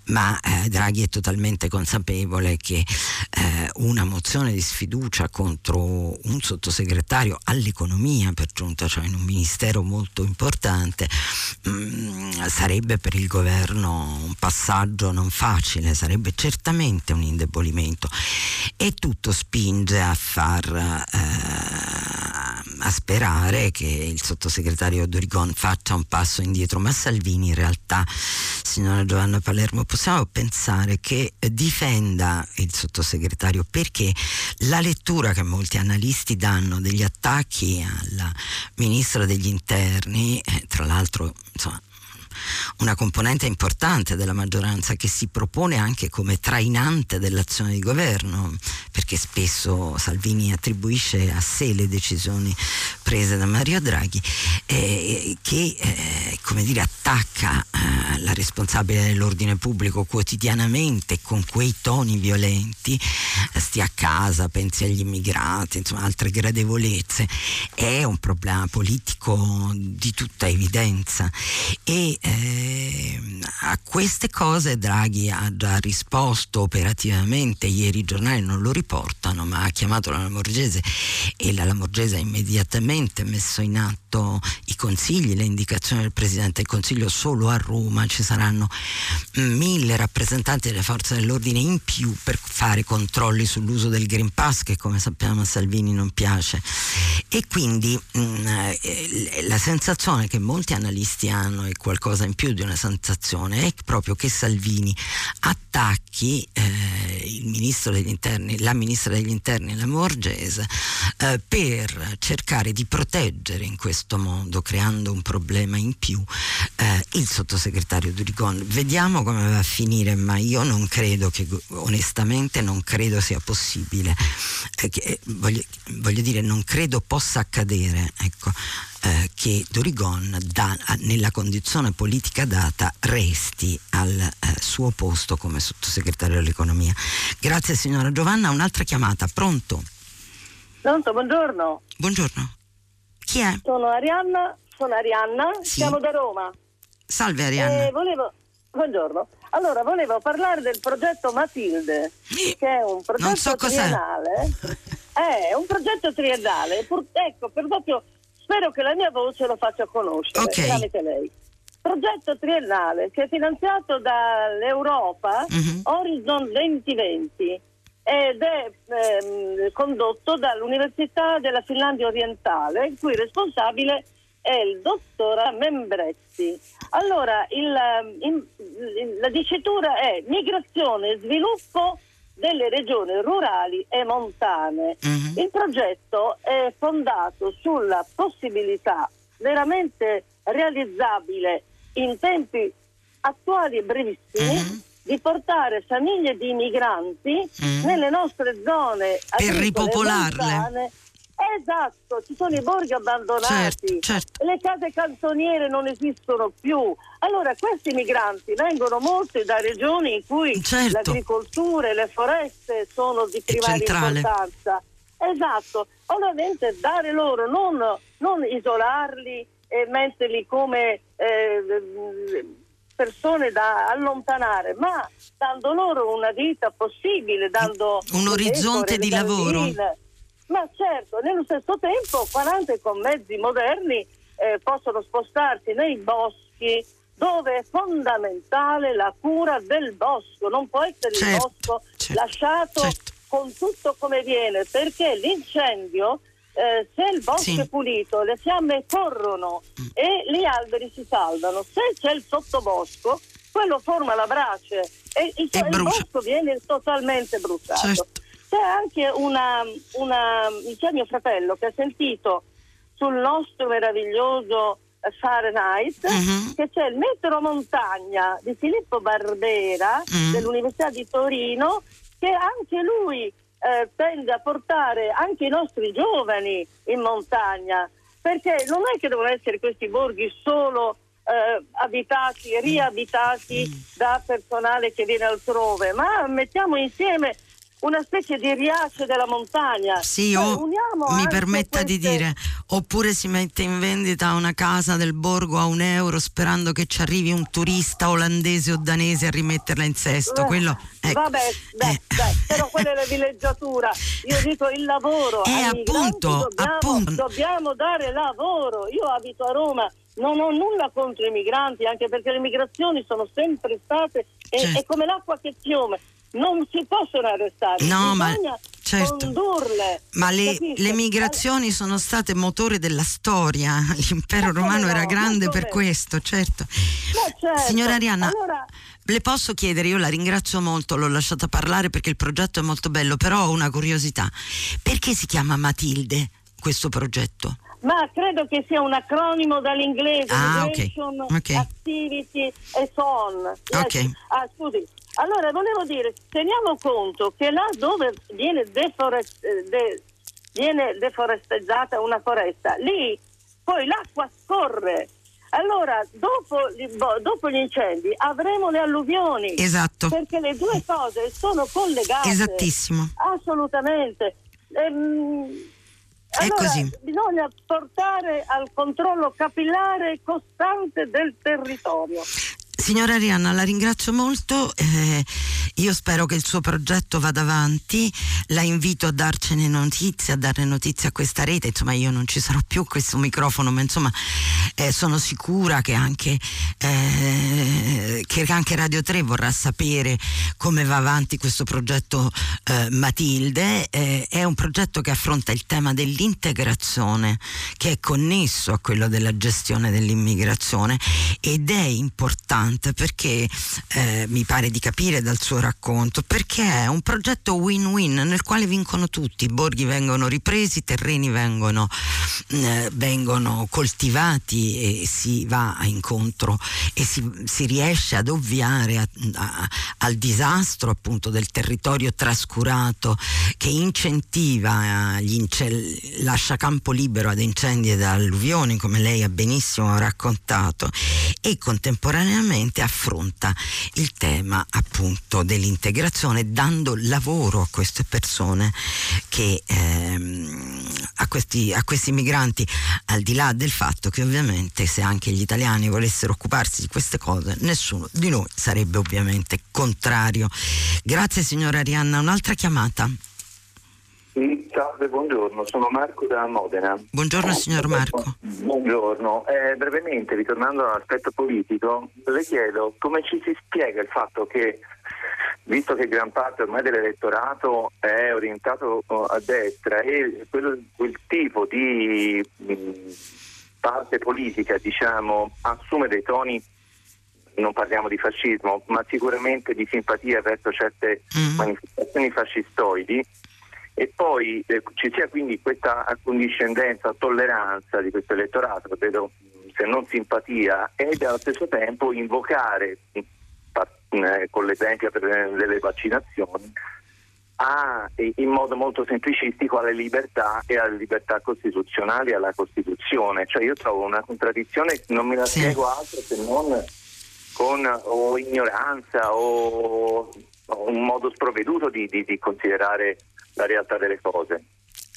ma eh, Draghi è totalmente consapevole che eh, una mozione di sfiducia contro un sottosegretario all'economia, per giunta, cioè in un ministero molto importante, mh, mm, sarebbe per il governo un passaggio non facile, sarebbe certamente un indebolimento. E tutto spinge a far eh, a sperare che il sottosegretario Dorigon faccia un passo indietro, ma Salvini in realtà, signora Giovanna Palermo, possiamo pensare che difenda il sottosegretario perché la lettura che molti analisti danno degli attacchi al ministro degli interni, eh, tra l'altro insomma, una componente importante della maggioranza che si propone anche come trainante dell'azione di governo, perché spesso Salvini attribuisce a sé le decisioni prese da Mario Draghi, eh, che eh, come dire, attacca eh, la responsabile dell'ordine pubblico quotidianamente con quei toni violenti, stia a casa, pensi agli immigrati, insomma altre gradevolezze, è un problema politico di tutta evidenza. E eh, a queste cose Draghi ha già risposto operativamente, ieri i giornali non lo riportano, ma ha chiamato la Lamorgese e la Lamorgese ha immediatamente messo in atto i consigli, le indicazioni del Presidente del Consiglio, solo a Roma ci saranno mille rappresentanti delle forze dell'ordine in più per fare controlli sull'uso del Green Pass che come sappiamo a Salvini non piace. E quindi mh, mm, eh, la sensazione che molti analisti hanno è qualcosa in più di una sensazione, è proprio che Salvini attacchi eh, il ministro degli interni, la ministra degli interni, la Morgese, eh, per cercare di proteggere in questo modo, creando un problema in più, eh, il sottosegretario Durigon. Vediamo come va a finire, ma io non credo che, onestamente, non credo sia possibile. Eh, che, eh, voglio, voglio, dire, non credo possa accadere. Ecco eh, che Dorigon da, nella condizione politica data resti al eh, suo posto come sottosegretario dell'economia. Grazie signora Giovanna, un'altra chiamata, pronto? Pronto, buongiorno. Buongiorno. Chi è? Sono Arianna, sono Arianna, sì. siamo da Roma. Salve Arianna. Eh, volevo, buongiorno. Allora, volevo parlare del progetto Matilde, che è un progetto non so. <laughs> È un progetto triennale, pur, ecco, per proprio Spero che la mia voce lo faccia conoscere okay. tramite lei. Progetto triennale che è finanziato dall'Europa uh-huh. Horizon 2020 ed è ehm, condotto dall'Università della Finlandia Orientale, il cui responsabile è il dottor Membrezzi. Allora, il, in, in, la dicitura è migrazione e sviluppo delle regioni rurali e montane. Uh-huh. Il progetto è fondato sulla possibilità veramente realizzabile in tempi attuali e brevissimi uh-huh. di portare famiglie di migranti uh-huh. nelle nostre zone per ripopolarle. Montane, Esatto, ci sono i borghi abbandonati, certo, certo. le case cantoniere non esistono più. Allora questi migranti vengono molti da regioni in cui certo. l'agricoltura e le foreste sono di primaria importanza. Esatto, ovviamente dare loro, non, non isolarli e metterli come eh, persone da allontanare, ma dando loro una vita possibile, dando un orizzonte di lavoro. Vine, ma certo, nello stesso tempo 40 con mezzi moderni eh, possono spostarsi nei boschi dove è fondamentale la cura del bosco, non può essere certo, il bosco certo, lasciato certo. con tutto come viene, perché l'incendio, eh, se il bosco sì. è pulito, le fiamme corrono mm. e gli alberi si salvano, se c'è il sottobosco, quello forma la brace e il, e il bosco viene totalmente bruciato. C'è anche una, una, c'è mio fratello che ha sentito sul nostro meraviglioso Fahrenheit uh-huh. che c'è il metro montagna di Filippo Barbera uh-huh. dell'Università di Torino che anche lui eh, tende a portare anche i nostri giovani in montagna perché non è che devono essere questi borghi solo eh, abitati, riabitati mm. da personale che viene altrove, ma mettiamo insieme una specie di riace della montagna. Sì, cioè, o mi permetta queste... di dire, oppure si mette in vendita una casa del borgo a un euro sperando che ci arrivi un turista olandese o danese a rimetterla in sesto. Eh, Quello, ecco. Vabbè, dai, eh. dai, però quella è la villeggiatura. Io dico il lavoro. Eh, appunto, dobbiamo, appunto. dobbiamo dare lavoro. Io abito a Roma. Non ho nulla contro i migranti, anche perché le migrazioni sono sempre state e, certo. è come l'acqua che fiume non si possono arrestare, no, bisogna ma, certo. condurle. Ma le, le, migrazioni sono state motore della storia, <laughs> l'impero ma romano no, era grande per questo, certo. certo. Signora Arianna, allora... le posso chiedere, io la ringrazio molto, l'ho lasciata parlare perché il progetto è molto bello, però ho una curiosità, perché si chiama Matilde questo progetto? Ma credo che sia un acronimo dall'inglese, ah, okay. Okay. Activity e so on. Okay. Ah, scusi, allora, volevo dire, teniamo conto che là dove viene, deforest, eh, de, viene deforesteggiata una foresta, lì poi l'acqua scorre. Allora, dopo, dopo, gli incendi avremo le alluvioni. Esatto. Perché le due cose sono collegate. Esattissimo. Assolutamente. Ehm, È allora, così. Bisogna portare al controllo capillare costante del territorio. Signora Arianna, la ringrazio molto. Eh, io spero che il suo progetto vada avanti, la invito a darcene notizie, a dare notizie a questa rete, insomma io non ci sarò più questo microfono, ma insomma eh, sono sicura che anche, eh, che anche Radio 3 vorrà sapere come va avanti questo progetto eh, Matilde, eh, è un progetto che affronta il tema dell'integrazione che è connesso a quello della gestione dell'immigrazione ed è importante perché eh, mi pare di capire dal suo racconto, perché è un progetto win-win nel quale vincono tutti, i borghi vengono ripresi, i terreni vengono, eh, vengono coltivati e si va incontro e si, si riesce ad ovviare a, a, al disastro appunto del territorio trascurato che incentiva, eh, incel- lascia campo libero ad incendi ed alluvioni come lei ha benissimo raccontato e contemporaneamente affronta il tema appunto dell'integrazione dando lavoro a queste persone che ehm, a, questi, a questi migranti al di là del fatto che ovviamente se anche gli italiani volessero occuparsi di queste cose nessuno di noi sarebbe ovviamente contrario. Grazie signora Arianna. Un'altra chiamata. Sì, salve, buongiorno, sono Marco da Modena. Buongiorno signor Marco. Buongiorno, eh, brevemente ritornando all'aspetto politico, le chiedo come ci si spiega il fatto che, visto che gran parte ormai dell'elettorato è orientato uh, a destra e quello, quel tipo di mh, parte politica diciamo, assume dei toni non parliamo di fascismo, ma sicuramente di simpatia verso certe mm. manifestazioni fascistoidi, e poi eh, ci sia quindi questa accondiscendenza, tolleranza di questo elettorato, vedo se non simpatia, ed allo stesso tempo invocare, con l'esempio delle vaccinazioni, a, in modo molto semplicistico alle libertà e alle libertà costituzionali e alla Costituzione. Cioè io trovo una contraddizione, non me la sì. spiego altro se non con o ignoranza o, o un modo sprovveduto di, di, di considerare la realtà delle cose.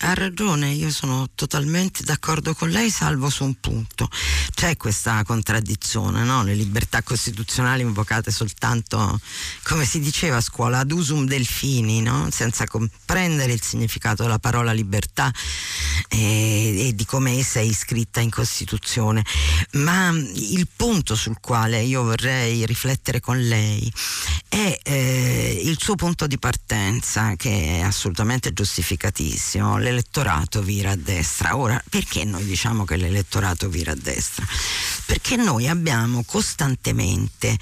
Ha ragione, io sono totalmente d'accordo con lei, salvo su un punto. C'è questa contraddizione, no? le libertà costituzionali invocate soltanto, come si diceva a scuola, ad usum delfini, no? senza comprendere il significato della parola libertà e, e, di come essa è iscritta in Costituzione. Ma il punto sul quale io vorrei riflettere con lei è eh, il suo punto di partenza, che è assolutamente giustificatissimo l'elettorato vira a destra. Ora, perché noi diciamo che l'elettorato vira a destra? Perché noi abbiamo costantemente,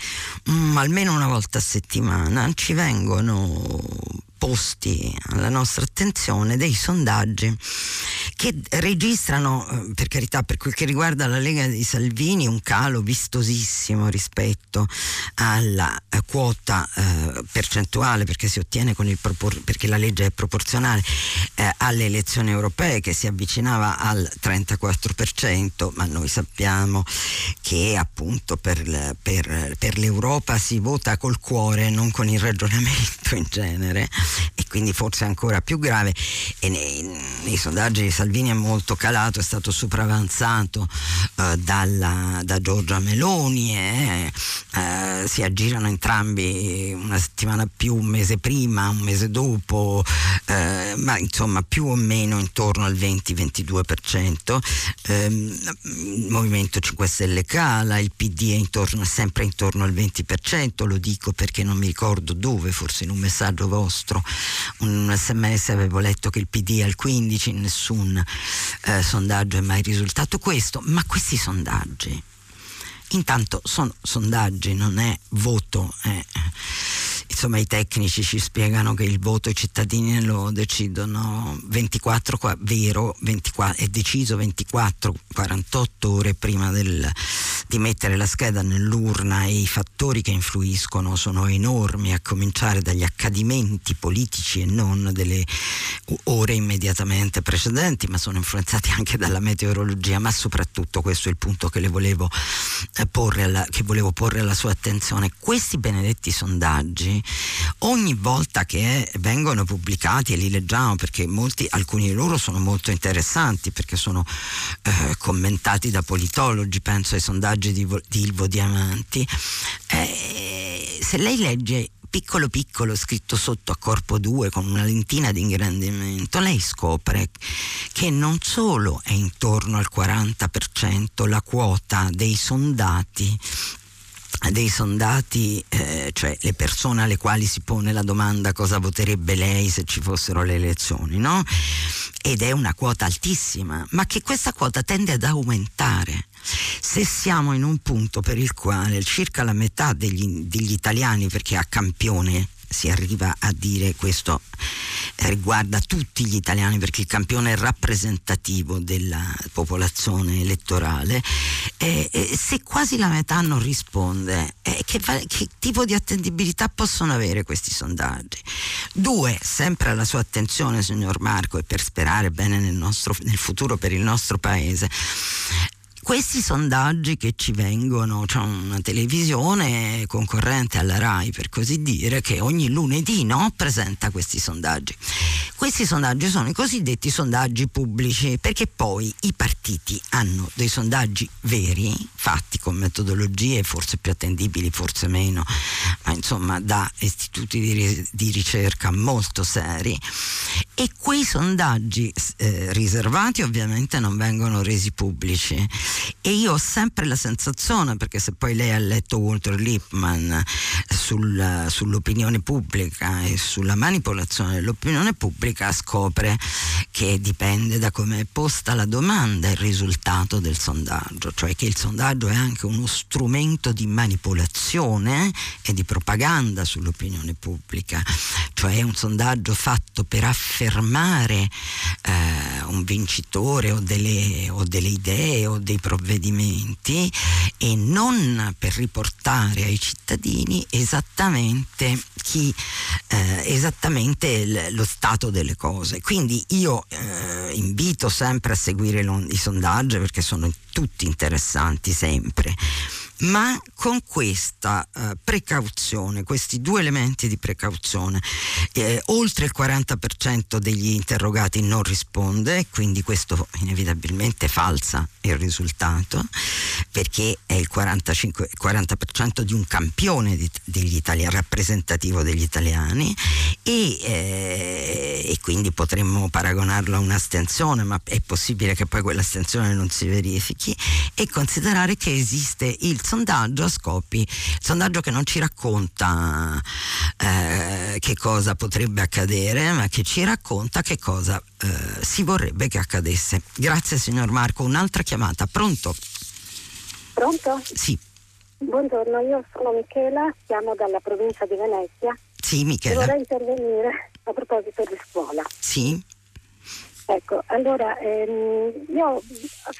um, almeno una volta a settimana, ci vengono posti alla nostra attenzione dei sondaggi che registrano, eh, per carità, per quel che riguarda la Lega di Salvini, un calo vistosissimo rispetto alla eh, quota eh, percentuale, perché si ottiene con il propor- perché la legge è proporzionale eh, alle elezioni europee che si avvicinava al 34%, ma noi sappiamo che appunto per, per, per l'Europa si vota col cuore, non con il ragionamento in genere e quindi forse ancora più grave e nei, nei sondaggi Salvini è molto calato, è stato sopravanzato eh, dalla, da Giorgia Meloni e eh, si aggirano entrambi una settimana più, un mese prima, un mese dopo, eh, ma insomma più o meno intorno al 20-22%. Ehm, il Movimento 5 Stelle cala, il PD è intorno, sempre intorno al 20%, lo dico perché non mi ricordo dove, forse in un messaggio vostro un sms avevo letto che il PD è al 15, in nessun eh, sondaggio è mai risultato questo, ma questi sondaggi, intanto sono sondaggi, non è voto, è insomma i tecnici ci spiegano che il voto i cittadini lo decidono 24, vero, 24, è deciso 24-48 ore prima del, di mettere la scheda nell'urna e i fattori che influiscono sono enormi, a cominciare dagli accadimenti politici e non delle ore immediatamente precedenti, ma sono influenzati anche dalla meteorologia, ma soprattutto questo è il punto che, le volevo, eh, porre alla, che volevo porre alla sua attenzione. Questi benedetti sondaggi ogni volta che vengono pubblicati e li leggiamo perché molti, alcuni di loro sono molto interessanti perché sono eh, commentati da politologi, penso ai sondaggi di, di Ilvo Diamanti, eh, se lei legge piccolo piccolo scritto sotto a corpo 2 con una lentina di ingrandimento, lei scopre che non solo è intorno al 40% la quota dei sondati dei sondati, eh, cioè le persone alle quali si pone la domanda cosa voterebbe lei se ci fossero le elezioni, no? Ed è una quota altissima, ma che questa quota tende ad aumentare. Se siamo in un punto per il quale circa la metà degli, degli italiani, perché a campione si arriva a dire questo riguarda tutti gli italiani perché il campione è rappresentativo della popolazione elettorale, eh, eh, se quasi la metà non risponde, eh, che, che, tipo di attendibilità possono avere questi sondaggi? Due, sempre alla sua attenzione signor Marco e per sperare bene nel, nostro, nel futuro per il nostro paese, questi sondaggi che ci vengono, c'è una televisione concorrente alla RAI per così dire, che ogni lunedì no, presenta questi sondaggi. Questi sondaggi sono i cosiddetti sondaggi pubblici, perché poi i partiti hanno dei sondaggi veri, fatti con metodologie forse più attendibili, forse meno, ma insomma da istituti di, di ricerca molto seri, e quei sondaggi eh, riservati ovviamente non vengono resi pubblici e io ho sempre la sensazione, perché se poi lei ha letto Walter Lippmann sul, sull'opinione pubblica e sulla manipolazione dell'opinione pubblica, scopre che dipende da come è posta la domanda il risultato del sondaggio, cioè che il sondaggio è anche uno strumento di manipolazione e di propaganda sull'opinione pubblica, cioè è un sondaggio fatto per affermare eh, un vincitore o delle, o delle idee o dei provvedimenti e non per riportare ai cittadini esattamente, chi, eh, esattamente l- lo stato delle cose. Quindi io eh, invito sempre a seguire i sondaggi perché sono tutti interessanti sempre ma con questa eh, precauzione, questi due elementi di precauzione, eh, oltre il 40% degli interrogati non risponde, quindi questo inevitabilmente falsa il risultato, perché è il 45, 40% di un campione di, degli italiani, rappresentativo degli italiani, e, eh, e quindi potremmo paragonarlo a un'astensione, ma è possibile che poi quell'astensione non si verifichi, e considerare che esiste il sondaggio a scopi, il sondaggio che non ci racconta eh, che cosa potrebbe accadere, ma che ci racconta che cosa eh, si vorrebbe che accadesse. Grazie signor Marco, un'altra chiamata, pronto? Pronto? Sì. Buongiorno, io sono Michela, chiamo dalla provincia di Venezia. Sì, Michela. vorrei intervenire a proposito di scuola. Sì. Ecco, allora ehm, io ho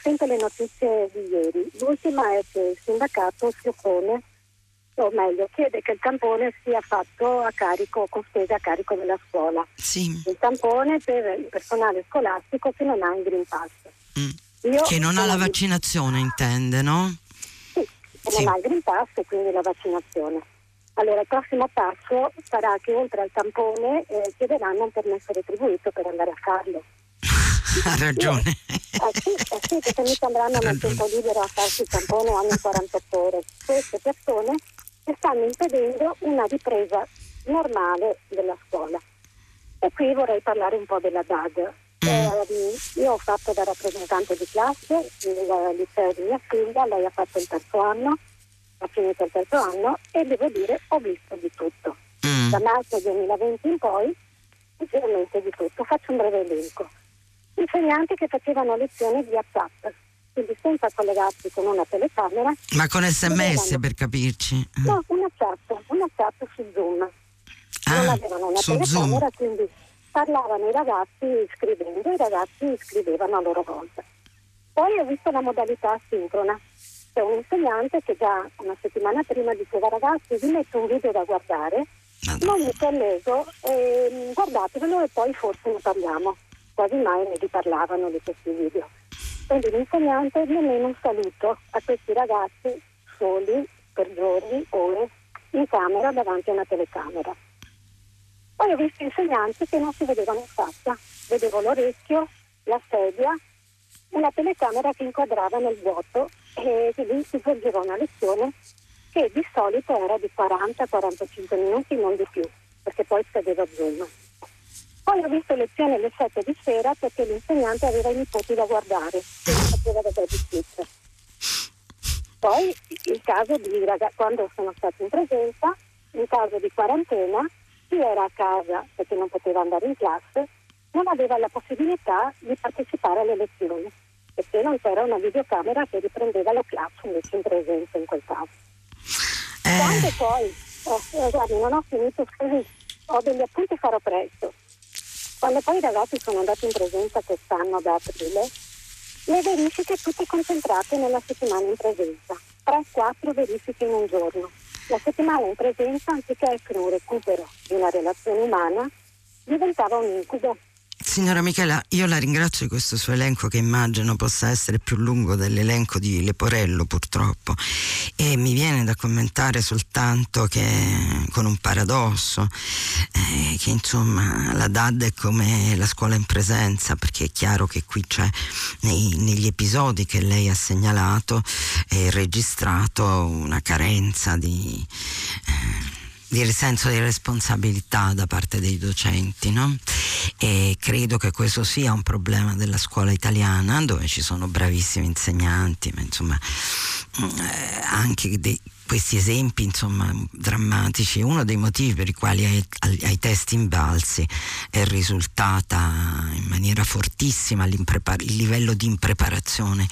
sento le notizie di ieri. L'ultima è che il sindacato si oppone, o meglio, chiede che il tampone sia fatto a carico, con spese a carico della scuola. Sì. Il tampone per il personale scolastico che non ha il Green Pass. Mm. Che non ha la vaccinazione, intende, no? Sì, che sì. non ha il Green Pass e quindi la vaccinazione. Allora il prossimo passo sarà che oltre al tampone eh, chiederanno un permesso retribuito per andare a farlo. Ha ragione. Io, eh sì, eh sì, perché mi sembreranno a tempo libero a farsi il tampone ogni 48 ore. Queste persone stanno impedendo una ripresa normale della scuola. E qui vorrei parlare un po' della DAD. Mm. Eh, io ho fatto da rappresentante di classe nel liceo di mia figlia, lei ha fatto il terzo anno, ha finito il terzo anno e devo dire ho visto di tutto. Mm. Da marzo 2020 in poi, sinceramente di tutto. Faccio un breve elenco insegnanti che facevano lezioni via chat, quindi senza collegarsi con una telecamera. Ma con sms dovevano... per capirci? No, una chat, una chat su Zoom. Ah, non avevano una telecamera, Zoom. quindi parlavano i ragazzi scrivendo, i ragazzi scrivevano a loro volta. Poi ho visto la modalità sincrona. C'è un insegnante che già una settimana prima diceva ragazzi vi metto un video da guardare, non mi collego, eh, guardatevelo e poi forse ne parliamo quasi mai ne riparlavano di questi video. Quindi l'insegnante nemmeno un saluto a questi ragazzi soli per giorni, ore, in camera davanti a una telecamera. Poi ho visto insegnanti che non si vedevano in faccia, vedevo l'orecchio, la sedia, una telecamera che inquadrava nel vuoto e lì si svolgeva una lezione che di solito era di 40-45 minuti, non di più, perché poi scadeva Zoom. Poi ho visto lezioni alle 7 di sera perché l'insegnante aveva i nipoti da guardare e li faceva da babysitter. Poi il caso di quando sono stata in presenza, in caso di quarantena, chi era a casa perché non poteva andare in classe non aveva la possibilità di partecipare alle lezioni perché non c'era una videocamera che riprendeva le classi invece in presenza in quel caso. Eh. Quando poi, oh, guardi, non ho finito, scusi, <laughs> ho degli appunti, farò presto. Quando poi i ragazzi sono andati in presenza quest'anno da aprile, le verifiche tutte concentrate nella settimana in presenza, 3-4 verifiche in un giorno. La settimana in presenza, anziché essere un recupero di una relazione umana, diventava un incubo Signora Michela, io la ringrazio di questo suo elenco che immagino possa essere più lungo dell'elenco di Leporello purtroppo. E mi viene da commentare soltanto che con un paradosso eh, che insomma la DAD è come la scuola in presenza perché è chiaro che qui c'è nei, negli episodi che lei ha segnalato e registrato una carenza di... Eh, di senso di responsabilità da parte dei docenti, no? E credo che questo sia un problema della scuola italiana, dove ci sono bravissimi insegnanti, ma insomma eh, anche dei questi esempi insomma, drammatici, uno dei motivi per i quali ai, ai test invalsi è risultata in maniera fortissima il livello di impreparazione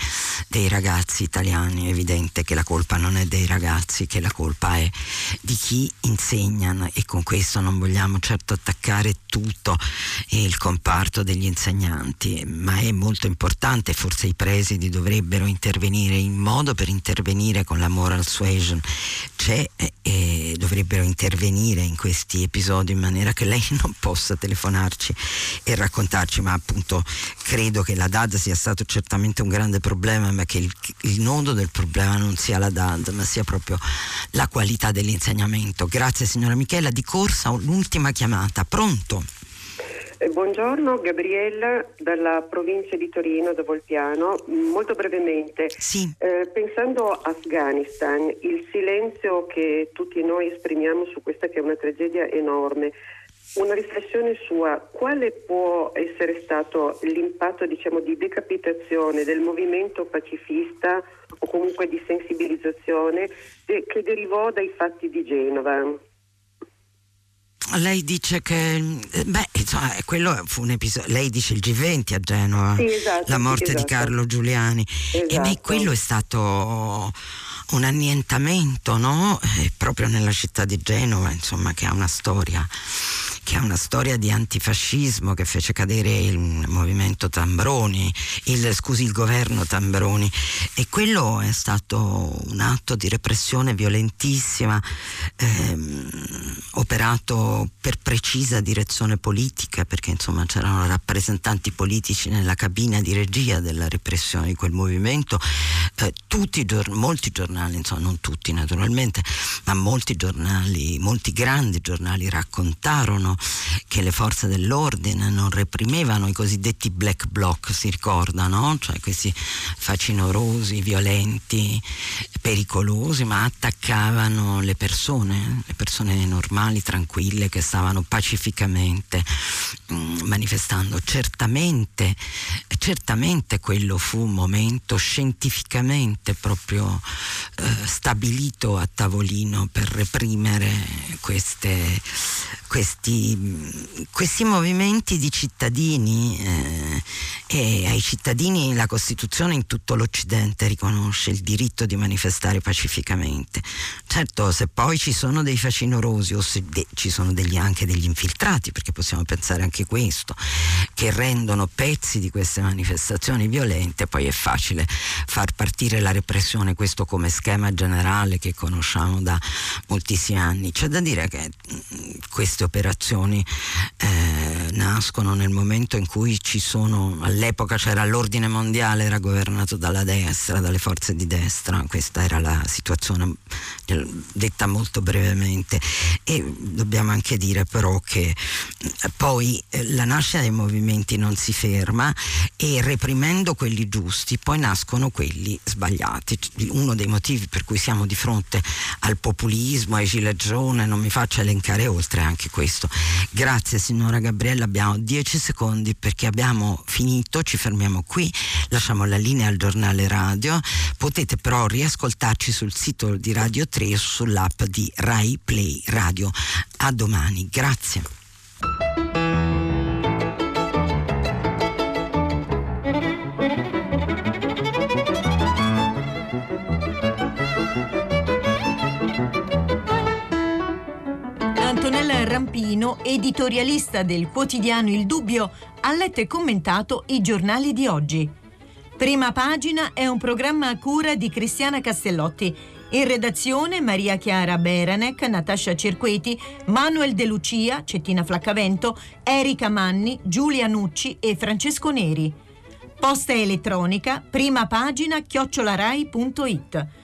dei ragazzi italiani. È evidente che la colpa non è dei ragazzi, che la colpa è di chi insegna e con questo non vogliamo certo attaccare tutto il comparto degli insegnanti, ma è molto importante, forse i presidi dovrebbero intervenire in modo per intervenire con la moral suasion c'è e eh, dovrebbero intervenire in questi episodi in maniera che lei non possa telefonarci e raccontarci, ma appunto credo che la DAD sia stato certamente un grande problema, ma che il, il nodo del problema non sia la DAD, ma sia proprio la qualità dell'insegnamento. Grazie signora Michela, di corsa l'ultima chiamata, pronto? Eh, buongiorno, Gabriella dalla provincia di Torino, da Volpiano. Molto brevemente, sì. eh, pensando a Afghanistan, il silenzio che tutti noi esprimiamo su questa che è una tragedia enorme, una riflessione sua, quale può essere stato l'impatto diciamo, di decapitazione del movimento pacifista o comunque di sensibilizzazione de- che derivò dai fatti di Genova? Lei dice che eh, beh insomma quello fu un episodio lei dice il G20 a Genova sì, esatto, la morte sì, esatto. di Carlo Giuliani esatto. e beh, quello è stato un annientamento no? Eh, proprio nella città di Genova insomma che ha una storia che ha una storia di antifascismo che fece cadere il movimento Tambroni, il, scusi, il governo Tambroni. E quello è stato un atto di repressione violentissima ehm, operato per precisa direzione politica perché insomma c'erano rappresentanti politici nella cabina di regia della repressione di quel movimento. Eh, tutti, molti giornali, insomma non tutti naturalmente, ma molti giornali, molti grandi giornali raccontarono che le forze dell'ordine non reprimevano i cosiddetti black bloc, si ricordano, cioè questi facinorosi, violenti, pericolosi, ma attaccavano le persone, le persone normali, tranquille, che stavano pacificamente mh, mm, manifestando. Certamente, certamente quello fu un momento scientificamente proprio eh, stabilito a tavolino per reprimere queste, questi, questi, movimenti di cittadini eh, e ai cittadini la Costituzione in tutto l'Occidente riconosce il diritto di manifestare pacificamente. Certo, se poi ci sono dei facinorosi o se de- ci sono degli, anche degli infiltrati, perché possiamo pensare anche questo, che rendono pezzi di queste manifestazioni violente, poi è facile far partire la repressione, questo come schema generale che conosciamo da moltissimi anni. C'è da dire che queste operazioni eh, nascono nel momento in cui ci sono, all'epoca c'era l'ordine mondiale, era governato dalla destra, dalle forze di destra, questa era la situazione detta molto brevemente e dobbiamo anche dire però che eh, poi eh, la nascita dei movimenti non si ferma e reprimendo quelli giusti poi nascono quelli sbagliati. Uno dei motivi per cui siamo di fronte al populismo, ai gilegione, non mi faccio elencare oltre anche questo. Grazie signora Gabriella, abbiamo dieci secondi perché abbiamo finito, ci fermiamo qui, lasciamo la linea al giornale radio, potete però riascoltarci sul sito di Radio 3 sull'app di Rai Play Radio. A domani, grazie. Rampino, editorialista del quotidiano Il Dubbio, ha letto e commentato i giornali di oggi. Prima pagina è un programma a cura di Cristiana Castellotti in redazione Maria Chiara Beranec, Natascia Cerqueti, Manuel De Lucia, Cettina Flaccavento, Erika Manni, Giulia Nucci e Francesco Neri. Posta elettronica, prima pagina chiocciolarai.it.